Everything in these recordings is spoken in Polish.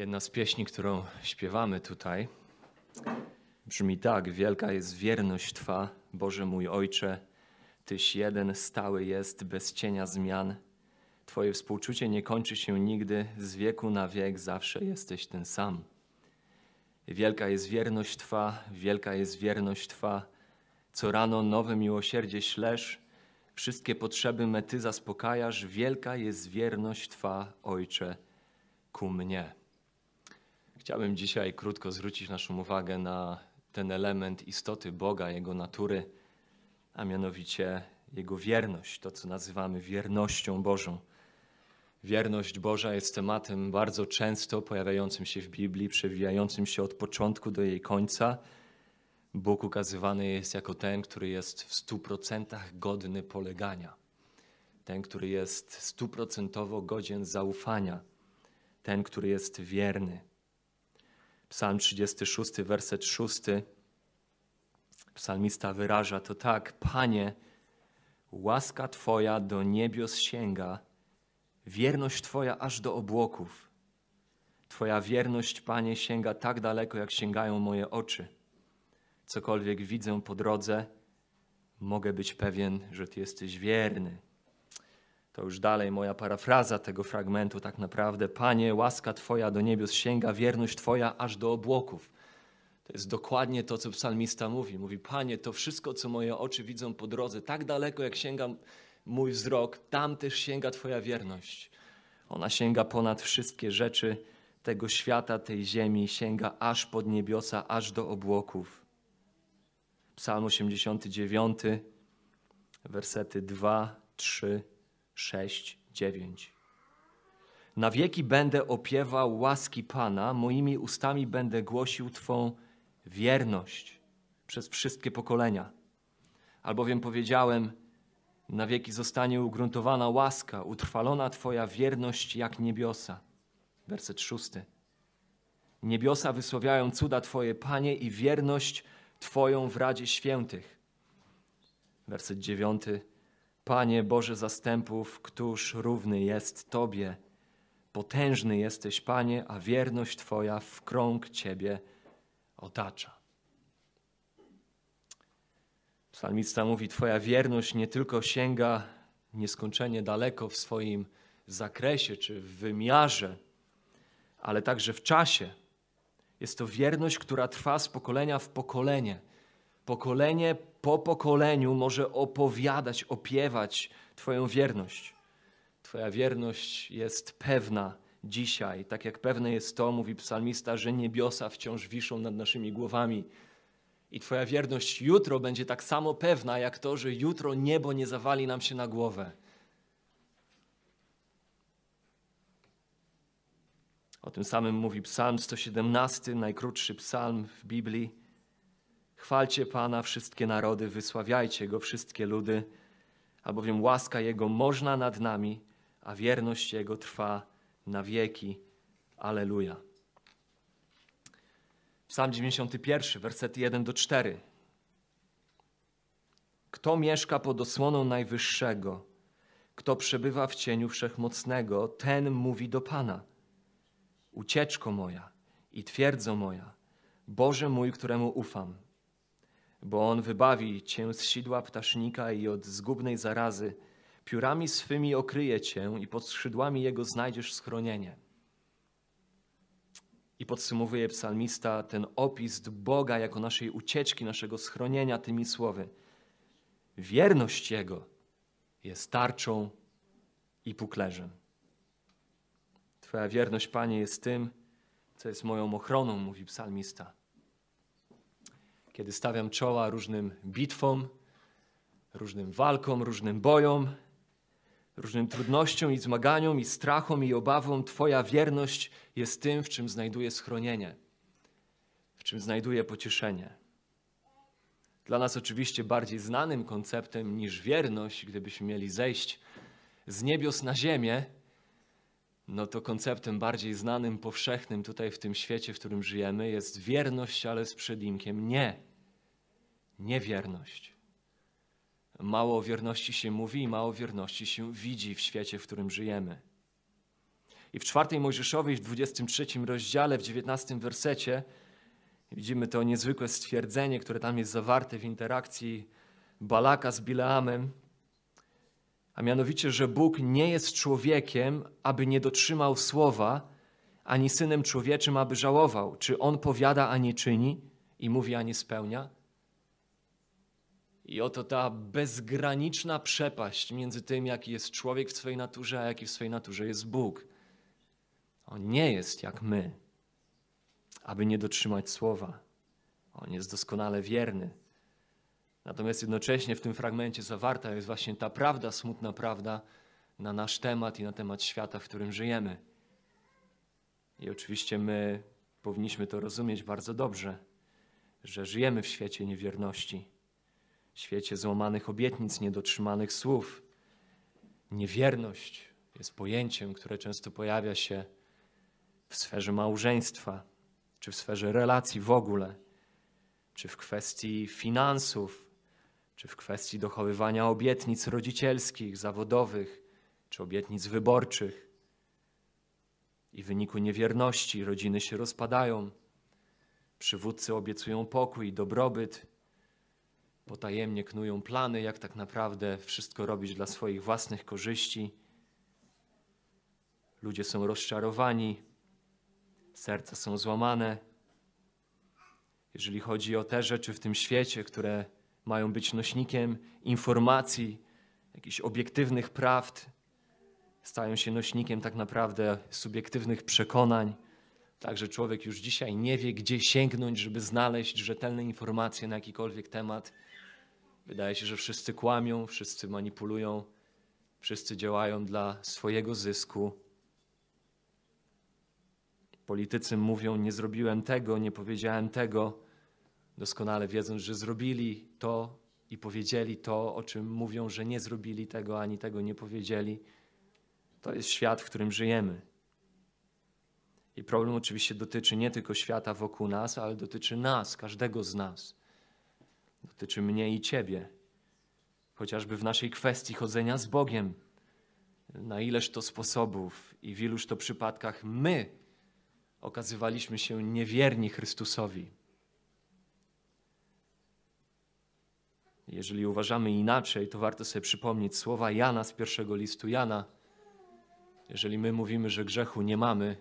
Jedna z pieśni, którą śpiewamy tutaj, brzmi tak: Wielka jest wierność Twa, Boże mój Ojcze, Tyś jeden stały jest, bez cienia zmian. Twoje współczucie nie kończy się nigdy, z wieku na wiek zawsze jesteś ten sam. Wielka jest wierność Twa, wielka jest wierność Twa. Co rano nowe miłosierdzie ślesz, wszystkie potrzeby mety zaspokajasz. Wielka jest wierność Twa, Ojcze, ku mnie. Chciałbym dzisiaj krótko zwrócić naszą uwagę na ten element istoty Boga, Jego natury, a mianowicie Jego wierność, to co nazywamy wiernością Bożą. Wierność Boża jest tematem bardzo często pojawiającym się w Biblii, przewijającym się od początku do jej końca. Bóg ukazywany jest jako ten, który jest w stu procentach godny polegania, ten, który jest stuprocentowo godzien zaufania, ten, który jest wierny. Psalm 36, werset 6. Psalmista wyraża to tak: Panie, łaska Twoja do niebios sięga, wierność Twoja aż do obłoków. Twoja wierność, Panie, sięga tak daleko, jak sięgają moje oczy. Cokolwiek widzę po drodze, mogę być pewien, że Ty jesteś wierny. To już dalej moja parafraza tego fragmentu, tak naprawdę. Panie, łaska Twoja do niebios sięga, wierność Twoja aż do obłoków. To jest dokładnie to, co psalmista mówi. Mówi, Panie, to wszystko, co moje oczy widzą po drodze, tak daleko, jak sięga mój wzrok, tam też sięga Twoja wierność. Ona sięga ponad wszystkie rzeczy tego świata, tej ziemi, sięga aż pod niebiosa, aż do obłoków. Psalm 89, wersety 2, 3, 6, 9. Na wieki będę opiewał łaski Pana, moimi ustami będę głosił Twą wierność przez wszystkie pokolenia. Albowiem powiedziałem, na wieki zostanie ugruntowana łaska, utrwalona Twoja wierność jak niebiosa. Werset szósty. Niebiosa wysławiają cuda Twoje, Panie, i wierność Twoją w Radzie Świętych. Werset dziewiąty. Panie Boże zastępów, któż równy jest Tobie? Potężny jesteś, Panie, a wierność Twoja w krąg Ciebie otacza. Psalmista mówi: Twoja wierność nie tylko sięga nieskończenie daleko w swoim zakresie czy w wymiarze, ale także w czasie. Jest to wierność, która trwa z pokolenia w pokolenie. Pokolenie po pokoleniu może opowiadać, opiewać Twoją wierność. Twoja wierność jest pewna dzisiaj, tak jak pewne jest to, mówi psalmista, że niebiosa wciąż wiszą nad naszymi głowami. I Twoja wierność jutro będzie tak samo pewna, jak to, że jutro niebo nie zawali nam się na głowę. O tym samym mówi Psalm 117, najkrótszy psalm w Biblii. Chwalcie Pana wszystkie narody, wysławiajcie Go wszystkie ludy, albowiem łaska Jego można nad nami, a wierność Jego trwa na wieki. Aleluja. Psalm 91, wersety 1 do 4. Kto mieszka pod osłoną Najwyższego, kto przebywa w cieniu Wszechmocnego, ten mówi do Pana. Ucieczko moja i twierdzo moja, Boże mój, któremu ufam bo On wybawi cię z sidła ptasznika i od zgubnej zarazy. Piórami swymi okryje cię i pod skrzydłami Jego znajdziesz schronienie. I podsumowuje psalmista ten opis Boga jako naszej ucieczki, naszego schronienia tymi słowy. Wierność Jego jest tarczą i puklerzem. Twoja wierność, Panie, jest tym, co jest moją ochroną, mówi psalmista kiedy stawiam czoła różnym bitwom, różnym walkom, różnym bojom, różnym trudnościom i zmaganiom, i strachom, i obawom, Twoja wierność jest tym, w czym znajduję schronienie, w czym znajduję pocieszenie. Dla nas oczywiście bardziej znanym konceptem niż wierność, gdybyśmy mieli zejść z niebios na ziemię, no to konceptem bardziej znanym, powszechnym tutaj w tym świecie, w którym żyjemy, jest wierność, ale z przedimkiem nie. Niewierność. Mało o wierności się mówi i mało wierności się widzi w świecie, w którym żyjemy. I w czwartej Mojżeszowej, w 23 rozdziale, w 19 wersecie, widzimy to niezwykłe stwierdzenie, które tam jest zawarte w interakcji Balaka z Bileamem, a mianowicie, że Bóg nie jest człowiekiem, aby nie dotrzymał słowa, ani synem człowieczym, aby żałował. Czy on powiada, a nie czyni i mówi, a nie spełnia? I oto ta bezgraniczna przepaść między tym, jaki jest człowiek w swojej naturze, a jaki w swojej naturze jest Bóg. On nie jest jak my, aby nie dotrzymać słowa. On jest doskonale wierny. Natomiast jednocześnie w tym fragmencie zawarta jest właśnie ta prawda, smutna prawda na nasz temat i na temat świata, w którym żyjemy. I oczywiście my powinniśmy to rozumieć bardzo dobrze, że żyjemy w świecie niewierności, świecie złamanych obietnic, niedotrzymanych słów. Niewierność jest pojęciem, które często pojawia się w sferze małżeństwa, czy w sferze relacji w ogóle, czy w kwestii finansów, czy w kwestii dochowywania obietnic rodzicielskich, zawodowych, czy obietnic wyborczych. I w wyniku niewierności rodziny się rozpadają. Przywódcy obiecują pokój i dobrobyt, potajemnie knują plany, jak tak naprawdę wszystko robić dla swoich własnych korzyści. Ludzie są rozczarowani, serca są złamane. Jeżeli chodzi o te rzeczy w tym świecie, które mają być nośnikiem informacji, jakichś obiektywnych prawd, stają się nośnikiem tak naprawdę subiektywnych przekonań. Także człowiek już dzisiaj nie wie, gdzie sięgnąć, żeby znaleźć rzetelne informacje na jakikolwiek temat. Wydaje się, że wszyscy kłamią, wszyscy manipulują, wszyscy działają dla swojego zysku. Politycy mówią: Nie zrobiłem tego, nie powiedziałem tego, doskonale wiedząc, że zrobili to i powiedzieli to, o czym mówią, że nie zrobili tego ani tego nie powiedzieli. To jest świat, w którym żyjemy. I problem oczywiście dotyczy nie tylko świata wokół nas, ale dotyczy nas, każdego z nas. Dotyczy mnie i ciebie. Chociażby w naszej kwestii chodzenia z Bogiem. Na ileż to sposobów i w iluż to przypadkach my okazywaliśmy się niewierni Chrystusowi. Jeżeli uważamy inaczej, to warto sobie przypomnieć słowa Jana z pierwszego listu Jana. Jeżeli my mówimy, że grzechu nie mamy,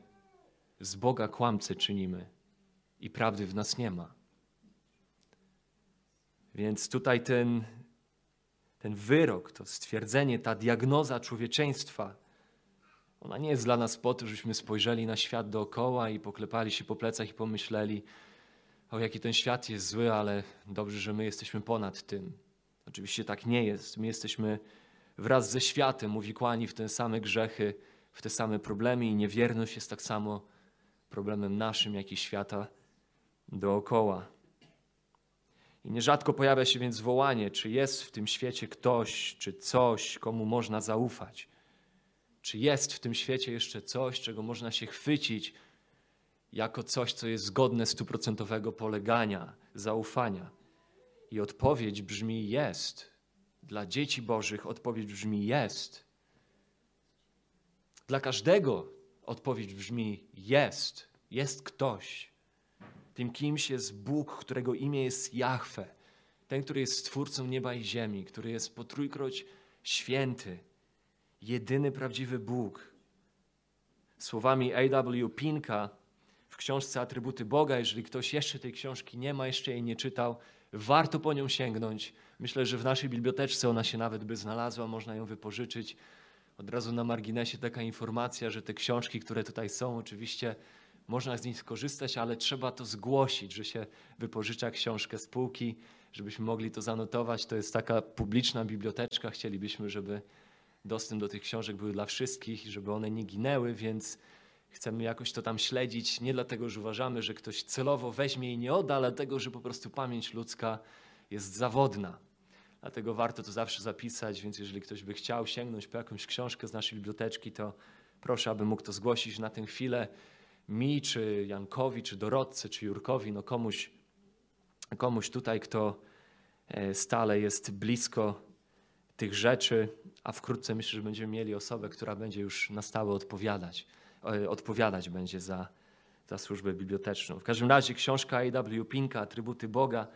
z Boga kłamcy czynimy i prawdy w nas nie ma. Więc tutaj ten, ten wyrok, to stwierdzenie, ta diagnoza człowieczeństwa, ona nie jest dla nas po to, żebyśmy spojrzeli na świat dookoła i poklepali się po plecach i pomyśleli, o jaki ten świat jest zły, ale dobrze, że my jesteśmy ponad tym. Oczywiście tak nie jest. My jesteśmy wraz ze światem uwikłani w te same grzechy, w te same problemy i niewierność jest tak samo problemem naszym, jak i świata dookoła. I nierzadko pojawia się więc wołanie, czy jest w tym świecie ktoś, czy coś, komu można zaufać. Czy jest w tym świecie jeszcze coś, czego można się chwycić jako coś, co jest zgodne stuprocentowego polegania, zaufania? I odpowiedź brzmi jest. Dla dzieci Bożych odpowiedź brzmi jest. Dla każdego odpowiedź brzmi jest. Jest ktoś. Tym kimś jest Bóg, którego imię jest Jahwe. Ten, który jest stwórcą nieba i ziemi, który jest po trójkroć święty, jedyny prawdziwy Bóg. Słowami A.W. Pinka w książce Atrybuty Boga, jeżeli ktoś jeszcze tej książki nie ma, jeszcze jej nie czytał, warto po nią sięgnąć. Myślę, że w naszej biblioteczce ona się nawet by znalazła, można ją wypożyczyć. Od razu na marginesie taka informacja, że te książki, które tutaj są, oczywiście można z nich skorzystać, ale trzeba to zgłosić, że się wypożycza książkę z półki, żebyśmy mogli to zanotować. To jest taka publiczna biblioteczka. Chcielibyśmy, żeby dostęp do tych książek był dla wszystkich i żeby one nie ginęły, więc chcemy jakoś to tam śledzić. Nie dlatego, że uważamy, że ktoś celowo weźmie i nie odda, ale dlatego, że po prostu pamięć ludzka jest zawodna. Dlatego warto to zawsze zapisać, więc jeżeli ktoś by chciał sięgnąć po jakąś książkę z naszej biblioteczki, to proszę, aby mógł to zgłosić na tę chwilę mi, czy Jankowi, czy Dorodce, czy Jurkowi, no komuś, komuś tutaj, kto e, stale jest blisko tych rzeczy, a wkrótce myślę, że będziemy mieli osobę, która będzie już na stałe odpowiadać odpowiadać będzie za, za służbę biblioteczną. W każdym razie książka A.W. Pinka, Atrybuty Boga.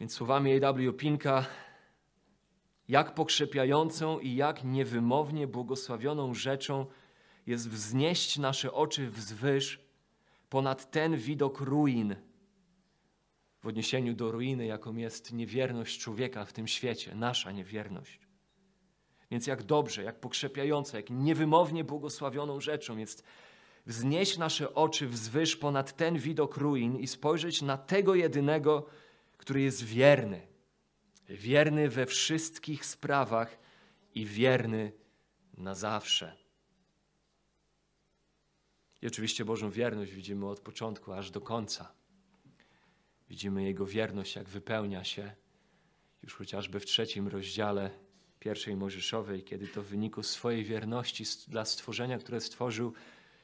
Więc słowami A.W. Pinka, jak pokrzepiającą i jak niewymownie błogosławioną rzeczą jest wznieść nasze oczy wzwyż ponad ten widok ruin, w odniesieniu do ruiny, jaką jest niewierność człowieka w tym świecie, nasza niewierność. Więc jak dobrze, jak pokrzepiająca, jak niewymownie błogosławioną rzeczą jest wznieść nasze oczy wzwyż ponad ten widok ruin i spojrzeć na tego jedynego, który jest wierny. Wierny we wszystkich sprawach i wierny na zawsze. I oczywiście Bożą wierność widzimy od początku aż do końca. Widzimy Jego wierność, jak wypełnia się już chociażby w trzecim rozdziale pierwszej Mojżeszowej, kiedy to w wyniku swojej wierności dla stworzenia, które stworzył,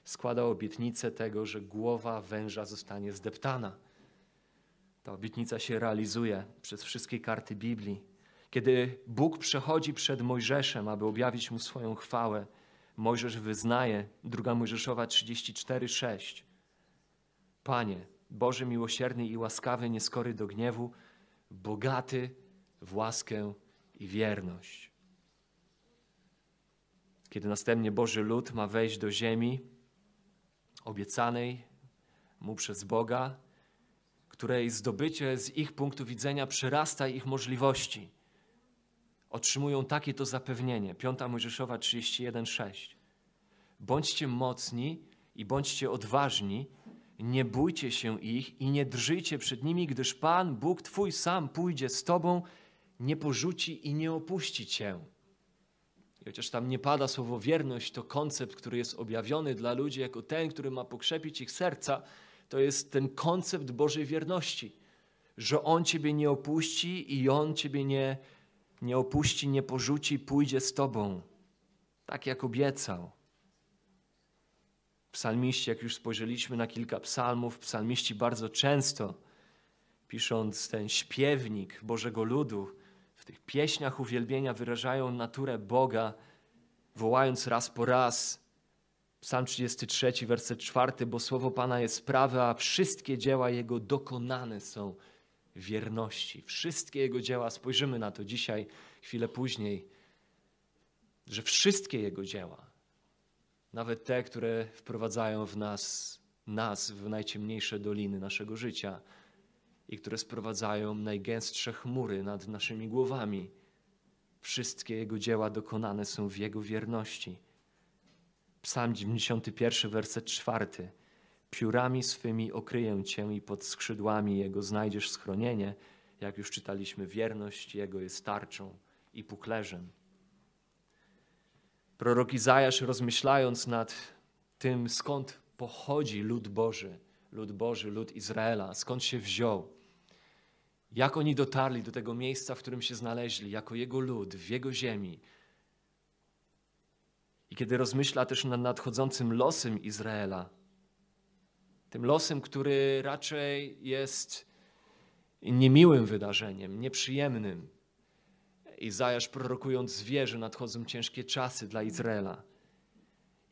składał obietnicę tego, że głowa węża zostanie zdeptana. Ta obietnica się realizuje przez wszystkie karty Biblii. Kiedy Bóg przechodzi przed Mojżeszem, aby objawić mu swoją chwałę, Mojżesz wyznaje, druga Mojżeszowa 34:6. Panie, Boże miłosierny i łaskawy, nieskory do gniewu, bogaty w łaskę i wierność. Kiedy następnie Boży lud ma wejść do ziemi obiecanej mu przez Boga, której zdobycie z ich punktu widzenia przerasta ich możliwości, otrzymują takie to zapewnienie. 5 Mojżeszowa 31:6. Bądźcie mocni i bądźcie odważni, nie bójcie się ich i nie drżyjcie przed nimi, gdyż Pan, Bóg Twój sam pójdzie z Tobą, nie porzuci i nie opuści Cię. I chociaż tam nie pada słowo wierność, to koncept, który jest objawiony dla ludzi jako ten, który ma pokrzepić ich serca, to jest ten koncept Bożej wierności, że On Ciebie nie opuści i On Ciebie nie, nie opuści, nie porzuci, pójdzie z Tobą, tak jak obiecał. Psalmiści, jak już spojrzeliśmy na kilka psalmów, psalmiści bardzo często, pisząc ten śpiewnik Bożego Ludu, tych pieśniach uwielbienia wyrażają naturę Boga, wołając raz po raz. Psalm 33, werset 4, bo słowo Pana jest prawe, a wszystkie dzieła Jego dokonane są wierności. Wszystkie Jego dzieła, spojrzymy na to dzisiaj, chwilę później, że wszystkie Jego dzieła nawet te, które wprowadzają w nas, nas w najciemniejsze doliny naszego życia i które sprowadzają najgęstsze chmury nad naszymi głowami. Wszystkie Jego dzieła dokonane są w Jego wierności. Psalm 91, werset 4. Piórami swymi okryję Cię i pod skrzydłami Jego znajdziesz schronienie. Jak już czytaliśmy, wierność Jego jest tarczą i puklerzem. Prorok Izajasz rozmyślając nad tym, skąd pochodzi lud Boży, lud Boży, lud Izraela, skąd się wziął, jak oni dotarli do tego miejsca, w którym się znaleźli, jako Jego lud, w Jego ziemi. I kiedy rozmyśla też nad nadchodzącym losem Izraela, tym losem, który raczej jest niemiłym wydarzeniem, nieprzyjemnym, Izajasz prorokując wie, że nadchodzą ciężkie czasy dla Izraela.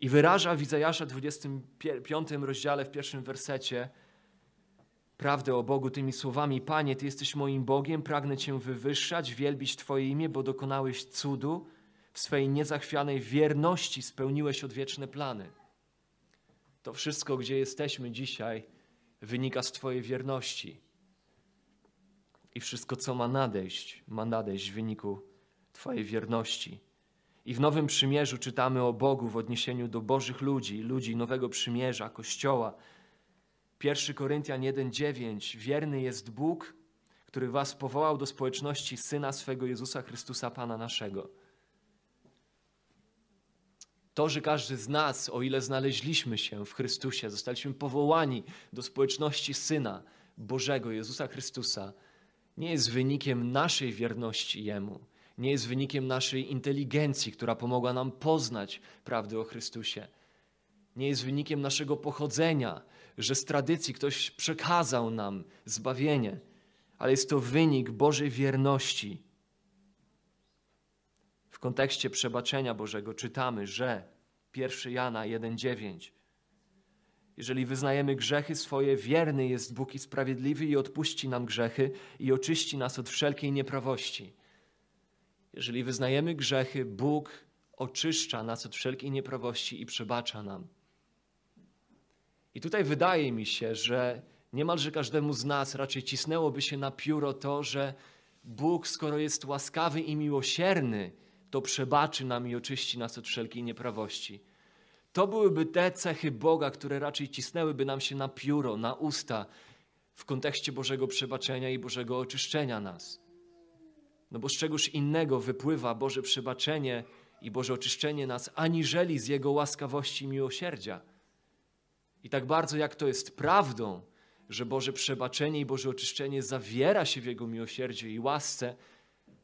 I wyraża w Izajasza 25 rozdziale, w pierwszym wersecie, prawdę o Bogu tymi słowami: Panie, Ty jesteś moim Bogiem, pragnę Cię wywyższać, wielbić Twoje imię, bo dokonałeś cudu, w swej niezachwianej wierności spełniłeś odwieczne plany. To wszystko, gdzie jesteśmy dzisiaj, wynika z Twojej wierności i wszystko, co ma nadejść, ma nadejść w wyniku Twojej wierności. I w Nowym Przymierzu czytamy o Bogu w odniesieniu do Bożych ludzi, ludzi Nowego Przymierza, Kościoła. 1 Koryntian 1:9 Wierny jest Bóg, który was powołał do społeczności Syna swego Jezusa Chrystusa Pana naszego. To, że każdy z nas, o ile znaleźliśmy się w Chrystusie, zostaliśmy powołani do społeczności Syna Bożego Jezusa Chrystusa, nie jest wynikiem naszej wierności Jemu, nie jest wynikiem naszej inteligencji, która pomogła nam poznać prawdę o Chrystusie. Nie jest wynikiem naszego pochodzenia, że z tradycji ktoś przekazał nam zbawienie, ale jest to wynik Bożej wierności. W kontekście przebaczenia Bożego czytamy, że 1 Jana 1,9. Jeżeli wyznajemy grzechy swoje, wierny jest Bóg i sprawiedliwy i odpuści nam grzechy i oczyści nas od wszelkiej nieprawości. Jeżeli wyznajemy grzechy, Bóg oczyszcza nas od wszelkiej nieprawości i przebacza nam. I tutaj wydaje mi się, że niemalże każdemu z nas raczej cisnęłoby się na pióro to, że Bóg, skoro jest łaskawy i miłosierny, to przebaczy nam i oczyści nas od wszelkiej nieprawości. To byłyby te cechy Boga, które raczej cisnęłyby nam się na pióro, na usta w kontekście Bożego przebaczenia i Bożego oczyszczenia nas. No bo z czegoż innego wypływa Boże przebaczenie i Boże oczyszczenie nas, aniżeli z Jego łaskawości i miłosierdzia. I tak bardzo jak to jest prawdą, że Boże przebaczenie i Boże oczyszczenie zawiera się w Jego miłosierdziu i łasce,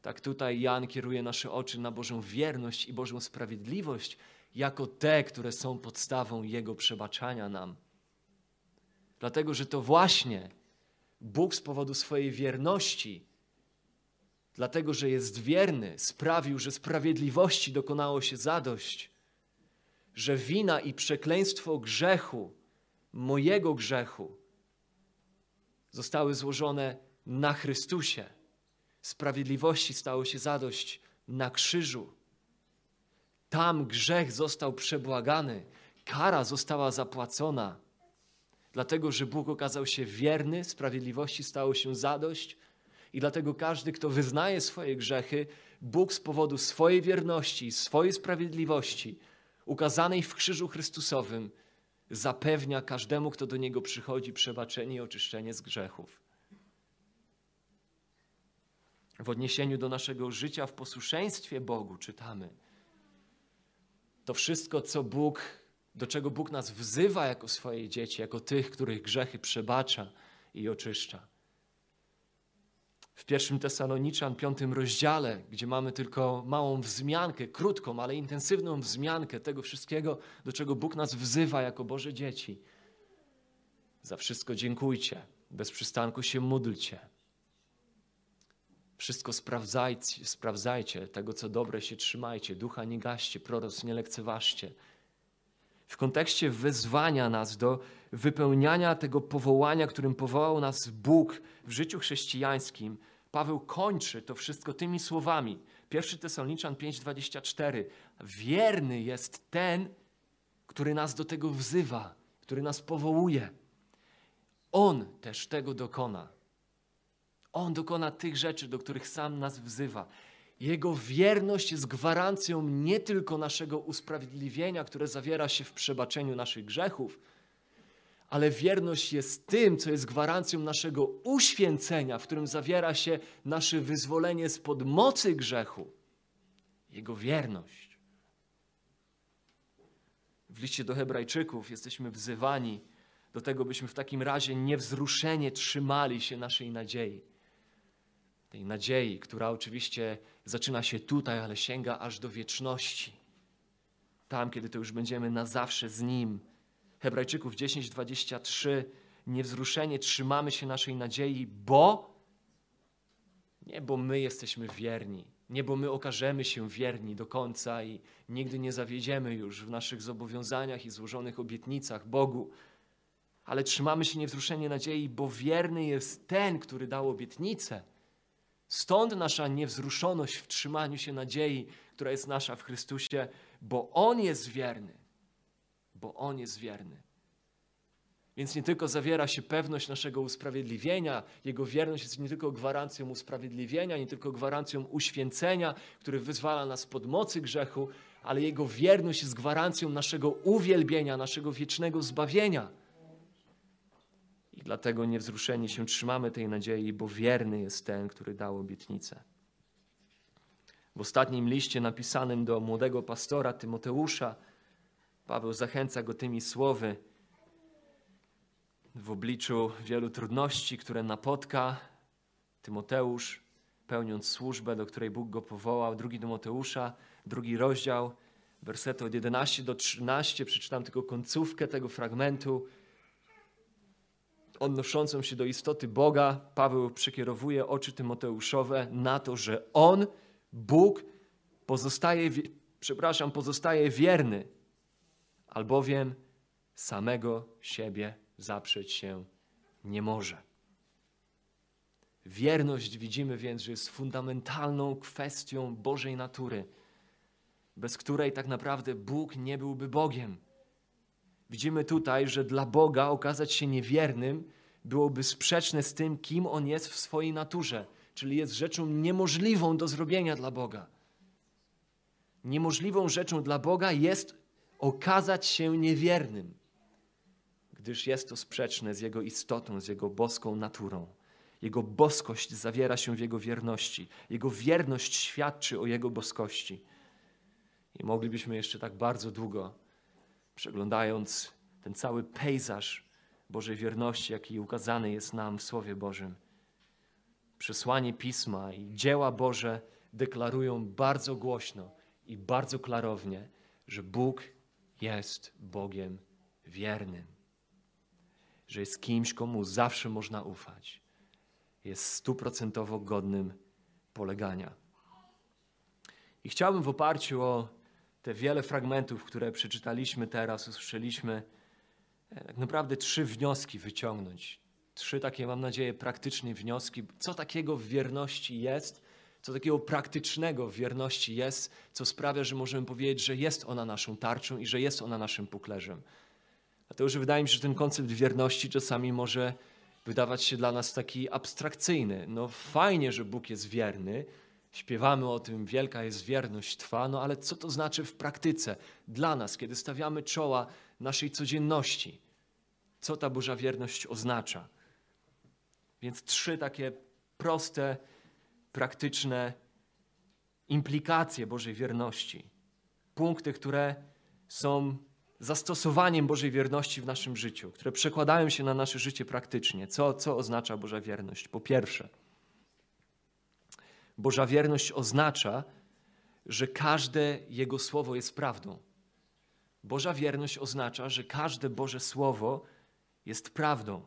tak tutaj Jan kieruje nasze oczy na Bożą wierność i Bożą sprawiedliwość, jako te, które są podstawą Jego przebaczania nam. Dlatego, że to właśnie Bóg z powodu swojej wierności, dlatego, że jest wierny, sprawił, że sprawiedliwości dokonało się zadość, że wina i przekleństwo grzechu, mojego grzechu, zostały złożone na Chrystusie. Sprawiedliwości stało się zadość na krzyżu. Tam grzech został przebłagany, kara została zapłacona. Dlatego, że Bóg okazał się wierny, sprawiedliwości stało się zadość, i dlatego każdy, kto wyznaje swoje grzechy, Bóg z powodu swojej wierności, swojej sprawiedliwości, ukazanej w krzyżu Chrystusowym, zapewnia każdemu, kto do Niego przychodzi, przebaczenie i oczyszczenie z grzechów. W odniesieniu do naszego życia w posłuszeństwie Bogu czytamy – to wszystko, co Bóg, do czego Bóg nas wzywa jako swoje dzieci, jako tych, których grzechy przebacza i oczyszcza. W pierwszym Tesaloniczan, piątym rozdziale, gdzie mamy tylko małą wzmiankę, krótką, ale intensywną wzmiankę tego wszystkiego, do czego Bóg nas wzywa jako Boże dzieci. Za wszystko dziękujcie, bez przystanku się módlcie wszystko sprawdzajcie, sprawdzajcie, tego co dobre się trzymajcie, ducha nie gaście, proroc nie lekceważcie. W kontekście wezwania nas do wypełniania tego powołania, którym powołał nas Bóg w życiu chrześcijańskim, Paweł kończy to wszystko tymi słowami. 1 Tesaloniczan 5:24. Wierny jest ten, który nas do tego wzywa, który nas powołuje. On też tego dokona. On dokona tych rzeczy, do których sam nas wzywa. Jego wierność jest gwarancją nie tylko naszego usprawiedliwienia, które zawiera się w przebaczeniu naszych grzechów, ale wierność jest tym, co jest gwarancją naszego uświęcenia, w którym zawiera się nasze wyzwolenie spod mocy grzechu. Jego wierność. W liście do Hebrajczyków jesteśmy wzywani do tego, byśmy w takim razie niewzruszenie trzymali się naszej nadziei tej nadziei, która oczywiście zaczyna się tutaj, ale sięga aż do wieczności. Tam, kiedy to już będziemy na zawsze z Nim. Hebrajczyków 10:23 niewzruszenie trzymamy się naszej nadziei, bo nie bo my jesteśmy wierni, nie bo my okażemy się wierni do końca i nigdy nie zawiedziemy już w naszych zobowiązaniach i złożonych obietnicach Bogu, ale trzymamy się niewzruszenie nadziei, bo wierny jest ten, który dał obietnicę. Stąd nasza niewzruszoność w trzymaniu się nadziei, która jest nasza w Chrystusie, bo On jest wierny. Bo On jest wierny. Więc nie tylko zawiera się pewność naszego usprawiedliwienia, Jego wierność jest nie tylko gwarancją usprawiedliwienia, nie tylko gwarancją uświęcenia, który wyzwala nas pod mocy grzechu, ale Jego wierność jest gwarancją naszego uwielbienia, naszego wiecznego zbawienia. Dlatego niewzruszeni się trzymamy tej nadziei, bo wierny jest ten, który dał obietnicę. W ostatnim liście napisanym do młodego pastora Tymoteusza, Paweł zachęca go tymi słowy. W obliczu wielu trudności, które napotka, Tymoteusz, pełniąc służbę, do której Bóg go powołał, drugi Tymoteusza, drugi rozdział, wersety od 11 do 13, przeczytam tylko końcówkę tego fragmentu odnoszącą się do istoty Boga, Paweł przekierowuje oczy Tymoteuszowe na to, że On, Bóg, pozostaje, przepraszam, pozostaje wierny albowiem samego siebie zaprzeć się nie może. Wierność widzimy więc, że jest fundamentalną kwestią Bożej natury, bez której tak naprawdę Bóg nie byłby Bogiem. Widzimy tutaj, że dla Boga okazać się niewiernym byłoby sprzeczne z tym, kim On jest w swojej naturze, czyli jest rzeczą niemożliwą do zrobienia dla Boga. Niemożliwą rzeczą dla Boga jest okazać się niewiernym, gdyż jest to sprzeczne z Jego istotą, z Jego boską naturą. Jego boskość zawiera się w Jego wierności. Jego wierność świadczy o Jego boskości. I moglibyśmy jeszcze tak bardzo długo, przeglądając ten cały pejzaż Bożej wierności, jaki ukazany jest nam w Słowie Bożym. Przesłanie Pisma i dzieła Boże deklarują bardzo głośno i bardzo klarownie, że Bóg jest Bogiem wiernym, że jest kimś, komu zawsze można ufać, jest stuprocentowo godnym polegania. I chciałbym w oparciu o te wiele fragmentów, które przeczytaliśmy teraz, usłyszeliśmy, e, tak naprawdę trzy wnioski wyciągnąć. Trzy takie, mam nadzieję, praktyczne wnioski. Co takiego w wierności jest, co takiego praktycznego w wierności jest, co sprawia, że możemy powiedzieć, że jest ona naszą tarczą i że jest ona naszym puklerzem. Dlatego, że wydaje mi się, że ten koncept wierności czasami może wydawać się dla nas taki abstrakcyjny. No fajnie, że Bóg jest wierny, śpiewamy o tym, wielka jest wierność Twa, no ale co to znaczy w praktyce dla nas, kiedy stawiamy czoła naszej codzienności? Co ta Boża wierność oznacza? Więc trzy takie proste, praktyczne implikacje Bożej wierności. Punkty, które są zastosowaniem Bożej wierności w naszym życiu, które przekładają się na nasze życie praktycznie. Co, co oznacza Boża wierność? Po pierwsze, Boża wierność oznacza, że każde Jego słowo jest prawdą. Boża wierność oznacza, że każde Boże słowo jest prawdą.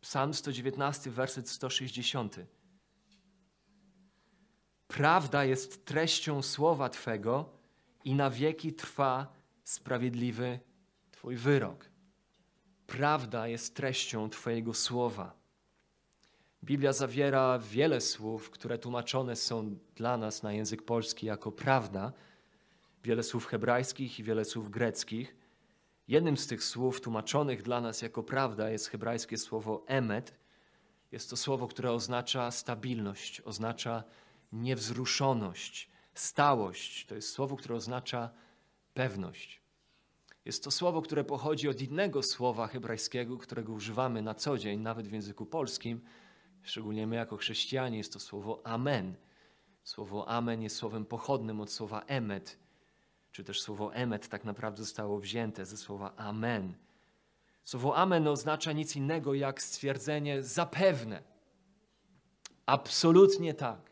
Psalm 119, werset 160. Prawda jest treścią słowa Twego i na wieki trwa sprawiedliwy Twój wyrok. Prawda jest treścią Twojego słowa. Biblia zawiera wiele słów, które tłumaczone są dla nas na język polski jako prawda, wiele słów hebrajskich i wiele słów greckich. Jednym z tych słów tłumaczonych dla nas jako prawda jest hebrajskie słowo emet. Jest to słowo, które oznacza stabilność, oznacza niewzruszoność, stałość. To jest słowo, które oznacza pewność. Jest to słowo, które pochodzi od innego słowa hebrajskiego, którego używamy na co dzień, nawet w języku polskim, szczególnie my jako chrześcijanie, jest to słowo amen. Słowo amen jest słowem pochodnym od słowa emet, czy też słowo emet tak naprawdę zostało wzięte ze słowa amen. Słowo amen oznacza nic innego jak stwierdzenie zapewne. Absolutnie tak.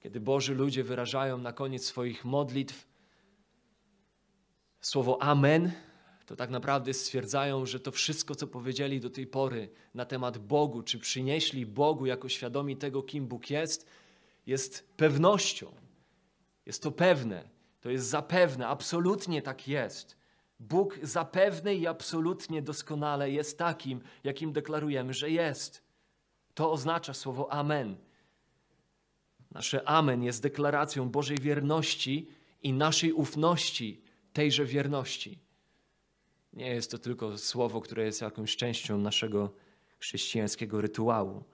Kiedy Boży ludzie wyrażają na koniec swoich modlitw słowo amen, to tak naprawdę stwierdzają, że to wszystko, co powiedzieli do tej pory na temat Bogu, czy przynieśli Bogu jako świadomi tego, kim Bóg jest, jest pewnością. Jest to pewne, to jest zapewne, absolutnie tak jest. Bóg zapewne i absolutnie doskonale jest takim, jakim deklarujemy, że jest. To oznacza słowo Amen. Nasze Amen jest deklaracją Bożej wierności i naszej ufności tejże wierności. Nie jest to tylko słowo, które jest jakąś częścią naszego chrześcijańskiego rytuału.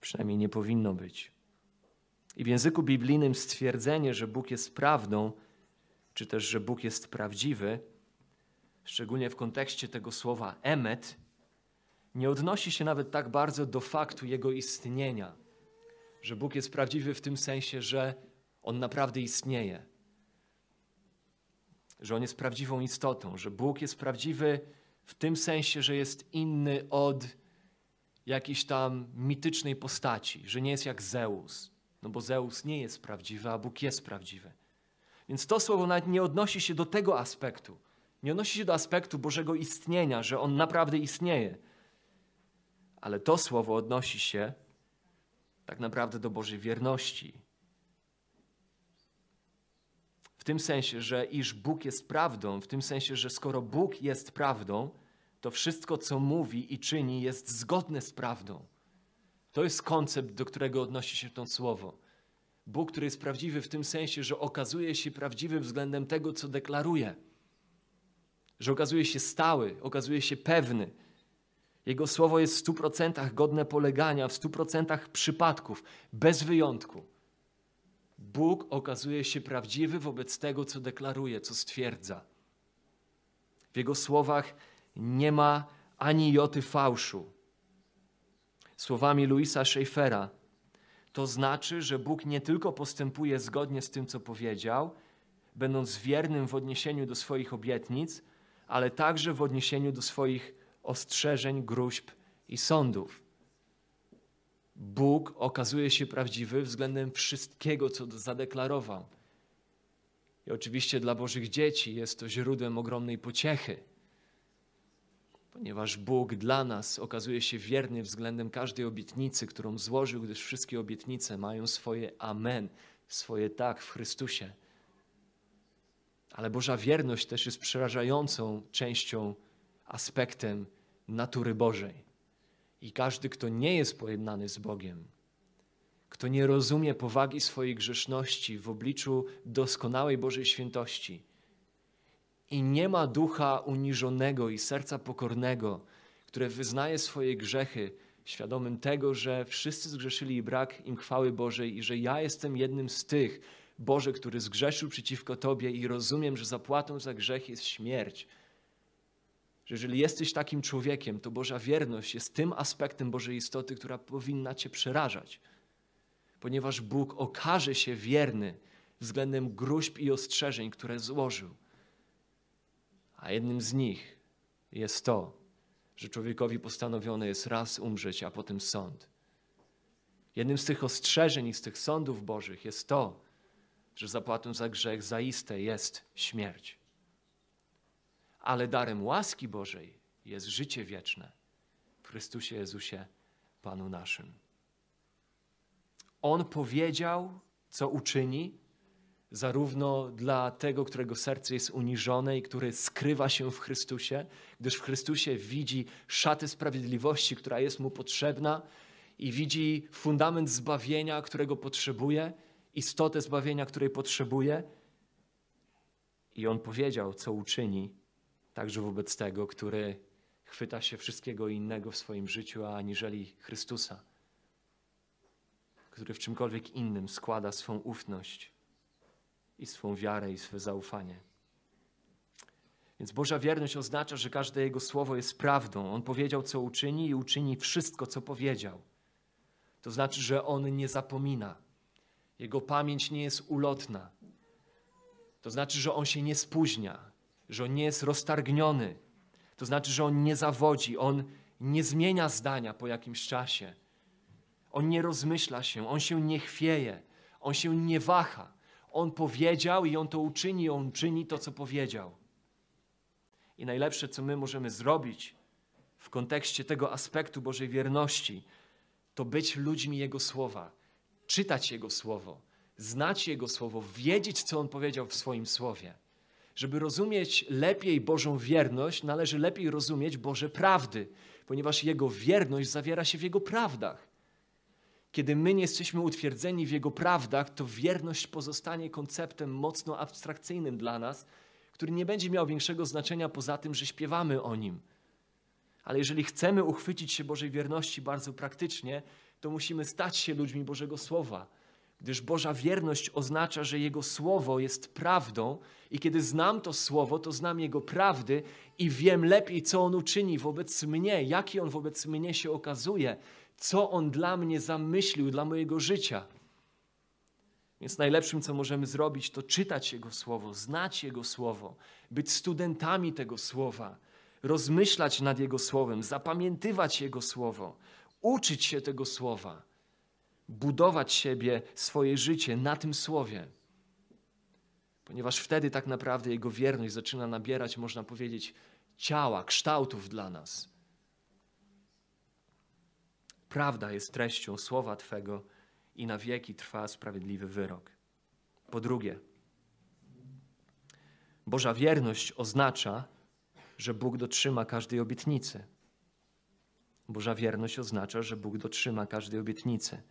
Przynajmniej nie powinno być. I w języku biblijnym stwierdzenie, że Bóg jest prawdą, czy też, że Bóg jest prawdziwy, szczególnie w kontekście tego słowa emet, nie odnosi się nawet tak bardzo do faktu Jego istnienia, że Bóg jest prawdziwy w tym sensie, że On naprawdę istnieje że On jest prawdziwą istotą, że Bóg jest prawdziwy w tym sensie, że jest inny od jakiejś tam mitycznej postaci, że nie jest jak Zeus, no bo Zeus nie jest prawdziwy, a Bóg jest prawdziwy. Więc to słowo nawet nie odnosi się do tego aspektu. Nie odnosi się do aspektu Bożego istnienia, że On naprawdę istnieje. Ale to słowo odnosi się tak naprawdę do Bożej wierności, W tym sensie, że iż Bóg jest prawdą, w tym sensie, że skoro Bóg jest prawdą, to wszystko, co mówi i czyni, jest zgodne z prawdą. To jest koncept, do którego odnosi się to słowo. Bóg, który jest prawdziwy w tym sensie, że okazuje się prawdziwy względem tego, co deklaruje, że okazuje się stały, okazuje się pewny. Jego słowo jest w stu procentach godne polegania, w stu procentach przypadków, bez wyjątku. Bóg okazuje się prawdziwy wobec tego, co deklaruje, co stwierdza. W Jego słowach nie ma ani joty fałszu. Słowami Louisa Schaeffera, to znaczy, że Bóg nie tylko postępuje zgodnie z tym, co powiedział, będąc wiernym w odniesieniu do swoich obietnic, ale także w odniesieniu do swoich ostrzeżeń, gruźb i sądów. Bóg okazuje się prawdziwy względem wszystkiego, co zadeklarował. I oczywiście dla Bożych dzieci jest to źródłem ogromnej pociechy, ponieważ Bóg dla nas okazuje się wierny względem każdej obietnicy, którą złożył, gdyż wszystkie obietnice mają swoje amen, swoje tak w Chrystusie. Ale Boża wierność też jest przerażającą częścią, aspektem natury Bożej. I każdy, kto nie jest pojednany z Bogiem, kto nie rozumie powagi swojej grzeszności w obliczu doskonałej Bożej świętości i nie ma ducha uniżonego i serca pokornego, które wyznaje swoje grzechy, świadomym tego, że wszyscy zgrzeszyli i brak im chwały Bożej i że ja jestem jednym z tych, Boże, który zgrzeszył przeciwko Tobie i rozumiem, że zapłatą za grzech jest śmierć że jeżeli jesteś takim człowiekiem, to Boża wierność jest tym aspektem Bożej istoty, która powinna Cię przerażać, ponieważ Bóg okaże się wierny względem gruźb i ostrzeżeń, które złożył. A jednym z nich jest to, że człowiekowi postanowione jest raz umrzeć, a potem sąd. Jednym z tych ostrzeżeń i z tych sądów Bożych jest to, że zapłatą za grzech zaiste jest śmierć ale darem łaski Bożej jest życie wieczne w Chrystusie Jezusie, Panu naszym. On powiedział, co uczyni, zarówno dla tego, którego serce jest uniżone i który skrywa się w Chrystusie, gdyż w Chrystusie widzi szatę sprawiedliwości, która jest mu potrzebna i widzi fundament zbawienia, którego potrzebuje, istotę zbawienia, której potrzebuje. I on powiedział, co uczyni także wobec tego, który chwyta się wszystkiego innego w swoim życiu, aniżeli Chrystusa, który w czymkolwiek innym składa swą ufność i swą wiarę i swe zaufanie. Więc Boża wierność oznacza, że każde Jego słowo jest prawdą. On powiedział, co uczyni i uczyni wszystko, co powiedział. To znaczy, że On nie zapomina. Jego pamięć nie jest ulotna. To znaczy, że On się nie spóźnia że on nie jest roztargniony. To znaczy, że on nie zawodzi, on nie zmienia zdania po jakimś czasie. On nie rozmyśla się, on się nie chwieje, on się nie waha. On powiedział i on to uczyni, on czyni to, co powiedział. I najlepsze, co my możemy zrobić w kontekście tego aspektu Bożej wierności, to być ludźmi Jego słowa, czytać Jego słowo, znać Jego słowo, wiedzieć, co On powiedział w swoim słowie. Żeby rozumieć lepiej Bożą wierność, należy lepiej rozumieć Boże prawdy, ponieważ Jego wierność zawiera się w Jego prawdach. Kiedy my nie jesteśmy utwierdzeni w Jego prawdach, to wierność pozostanie konceptem mocno abstrakcyjnym dla nas, który nie będzie miał większego znaczenia poza tym, że śpiewamy o Nim. Ale jeżeli chcemy uchwycić się Bożej wierności bardzo praktycznie, to musimy stać się ludźmi Bożego Słowa gdyż Boża wierność oznacza, że Jego słowo jest prawdą, i kiedy znam to słowo, to znam Jego prawdy i wiem lepiej, co On uczyni wobec mnie, jaki On wobec mnie się okazuje, co On dla mnie zamyślił, dla mojego życia. Więc najlepszym, co możemy zrobić, to czytać Jego słowo, znać Jego słowo, być studentami tego słowa, rozmyślać nad Jego słowem, zapamiętywać Jego słowo, uczyć się tego słowa budować siebie, swoje życie na tym słowie. Ponieważ wtedy tak naprawdę Jego wierność zaczyna nabierać, można powiedzieć, ciała, kształtów dla nas. Prawda jest treścią słowa Twego i na wieki trwa sprawiedliwy wyrok. Po drugie, Boża wierność oznacza, że Bóg dotrzyma każdej obietnicy. Boża wierność oznacza, że Bóg dotrzyma każdej obietnicy.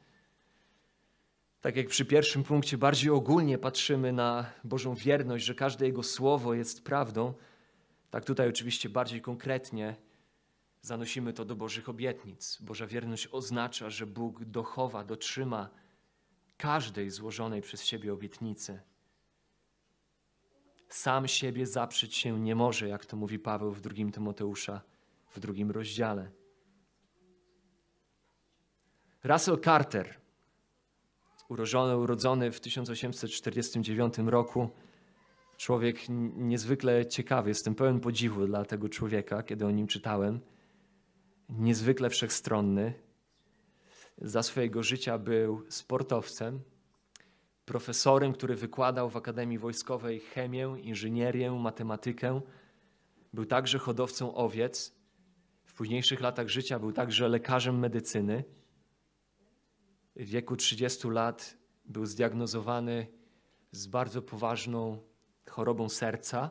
Tak jak przy pierwszym punkcie bardziej ogólnie patrzymy na Bożą wierność, że każde Jego słowo jest prawdą, tak tutaj oczywiście bardziej konkretnie zanosimy to do Bożych obietnic. Boża wierność oznacza, że Bóg dochowa, dotrzyma każdej złożonej przez siebie obietnicy. Sam siebie zaprzeć się nie może, jak to mówi Paweł w drugim Tymoteusza, w drugim rozdziale. Russell Carter, urodzony, urodzony w 1849 roku, człowiek niezwykle ciekawy, jestem pełen podziwu dla tego człowieka, kiedy o nim czytałem. Niezwykle wszechstronny. Za swojego życia był sportowcem, profesorem, który wykładał w Akademii Wojskowej chemię, inżynierię, matematykę. Był także hodowcą owiec. W późniejszych latach życia był także lekarzem medycyny. W wieku 30 lat był zdiagnozowany z bardzo poważną chorobą serca.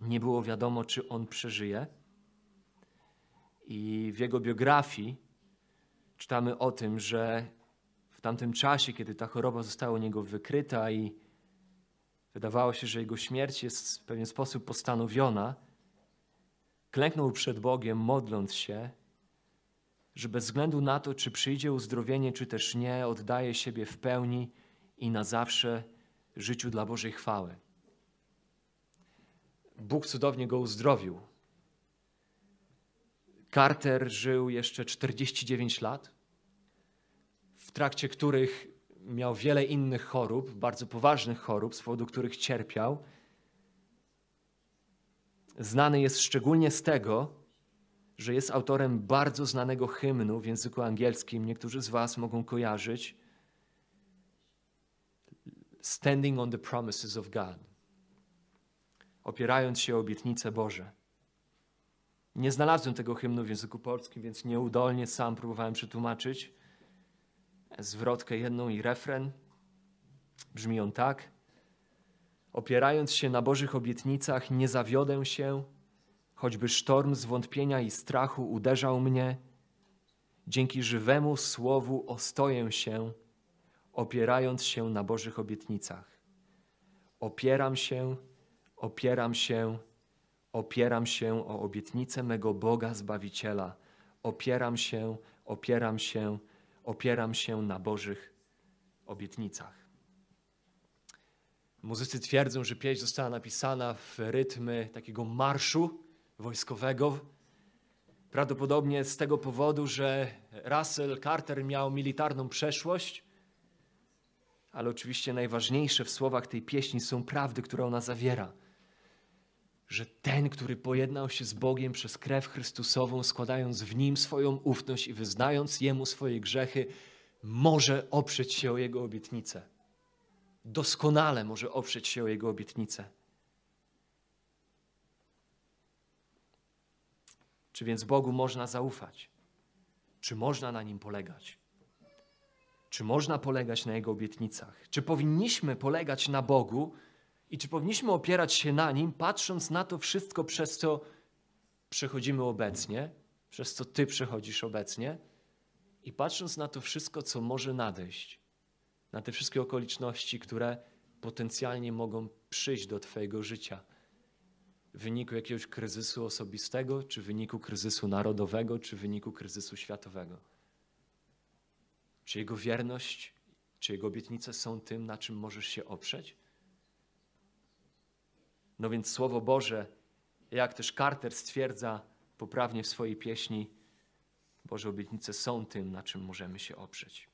Nie było wiadomo, czy on przeżyje. I w jego biografii czytamy o tym, że w tamtym czasie, kiedy ta choroba została u niego wykryta i wydawało się, że jego śmierć jest w pewien sposób postanowiona, klęknął przed Bogiem, modląc się, że bez względu na to, czy przyjdzie uzdrowienie, czy też nie, oddaje siebie w pełni i na zawsze życiu dla Bożej chwały. Bóg cudownie go uzdrowił. Carter żył jeszcze 49 lat, w trakcie których miał wiele innych chorób, bardzo poważnych chorób, z powodu których cierpiał. Znany jest szczególnie z tego, że jest autorem bardzo znanego hymnu w języku angielskim. Niektórzy z Was mogą kojarzyć. Standing on the promises of God. Opierając się o obietnice Boże. Nie znalazłem tego hymnu w języku polskim, więc nieudolnie sam próbowałem przetłumaczyć zwrotkę jedną i refren. Brzmi on tak. Opierając się na Bożych obietnicach, nie zawiodę się, choćby sztorm zwątpienia i strachu uderzał mnie. Dzięki żywemu słowu ostoję się, opierając się na Bożych obietnicach. Opieram się, opieram się, opieram się o obietnicę mego Boga Zbawiciela. Opieram się, opieram się, opieram się na Bożych obietnicach. Muzycy twierdzą, że pieśń została napisana w rytmy takiego marszu wojskowego. Prawdopodobnie z tego powodu, że Russell Carter miał militarną przeszłość, ale oczywiście najważniejsze w słowach tej pieśni są prawdy, które ona zawiera. Że ten, który pojednał się z Bogiem przez krew Chrystusową, składając w nim swoją ufność i wyznając jemu swoje grzechy, może oprzeć się o jego obietnicę. Doskonale może oprzeć się o jego obietnicę. Czy więc Bogu można zaufać? Czy można na nim polegać? Czy można polegać na Jego obietnicach? Czy powinniśmy polegać na Bogu i czy powinniśmy opierać się na nim, patrząc na to wszystko, przez co przechodzimy obecnie, przez co Ty przechodzisz obecnie, i patrząc na to wszystko, co może nadejść, na te wszystkie okoliczności, które potencjalnie mogą przyjść do Twojego życia w wyniku jakiegoś kryzysu osobistego, czy w wyniku kryzysu narodowego, czy w wyniku kryzysu światowego. Czy Jego wierność, czy Jego obietnice są tym, na czym możesz się oprzeć? No więc Słowo Boże, jak też Carter stwierdza poprawnie w swojej pieśni, Boże obietnice są tym, na czym możemy się oprzeć.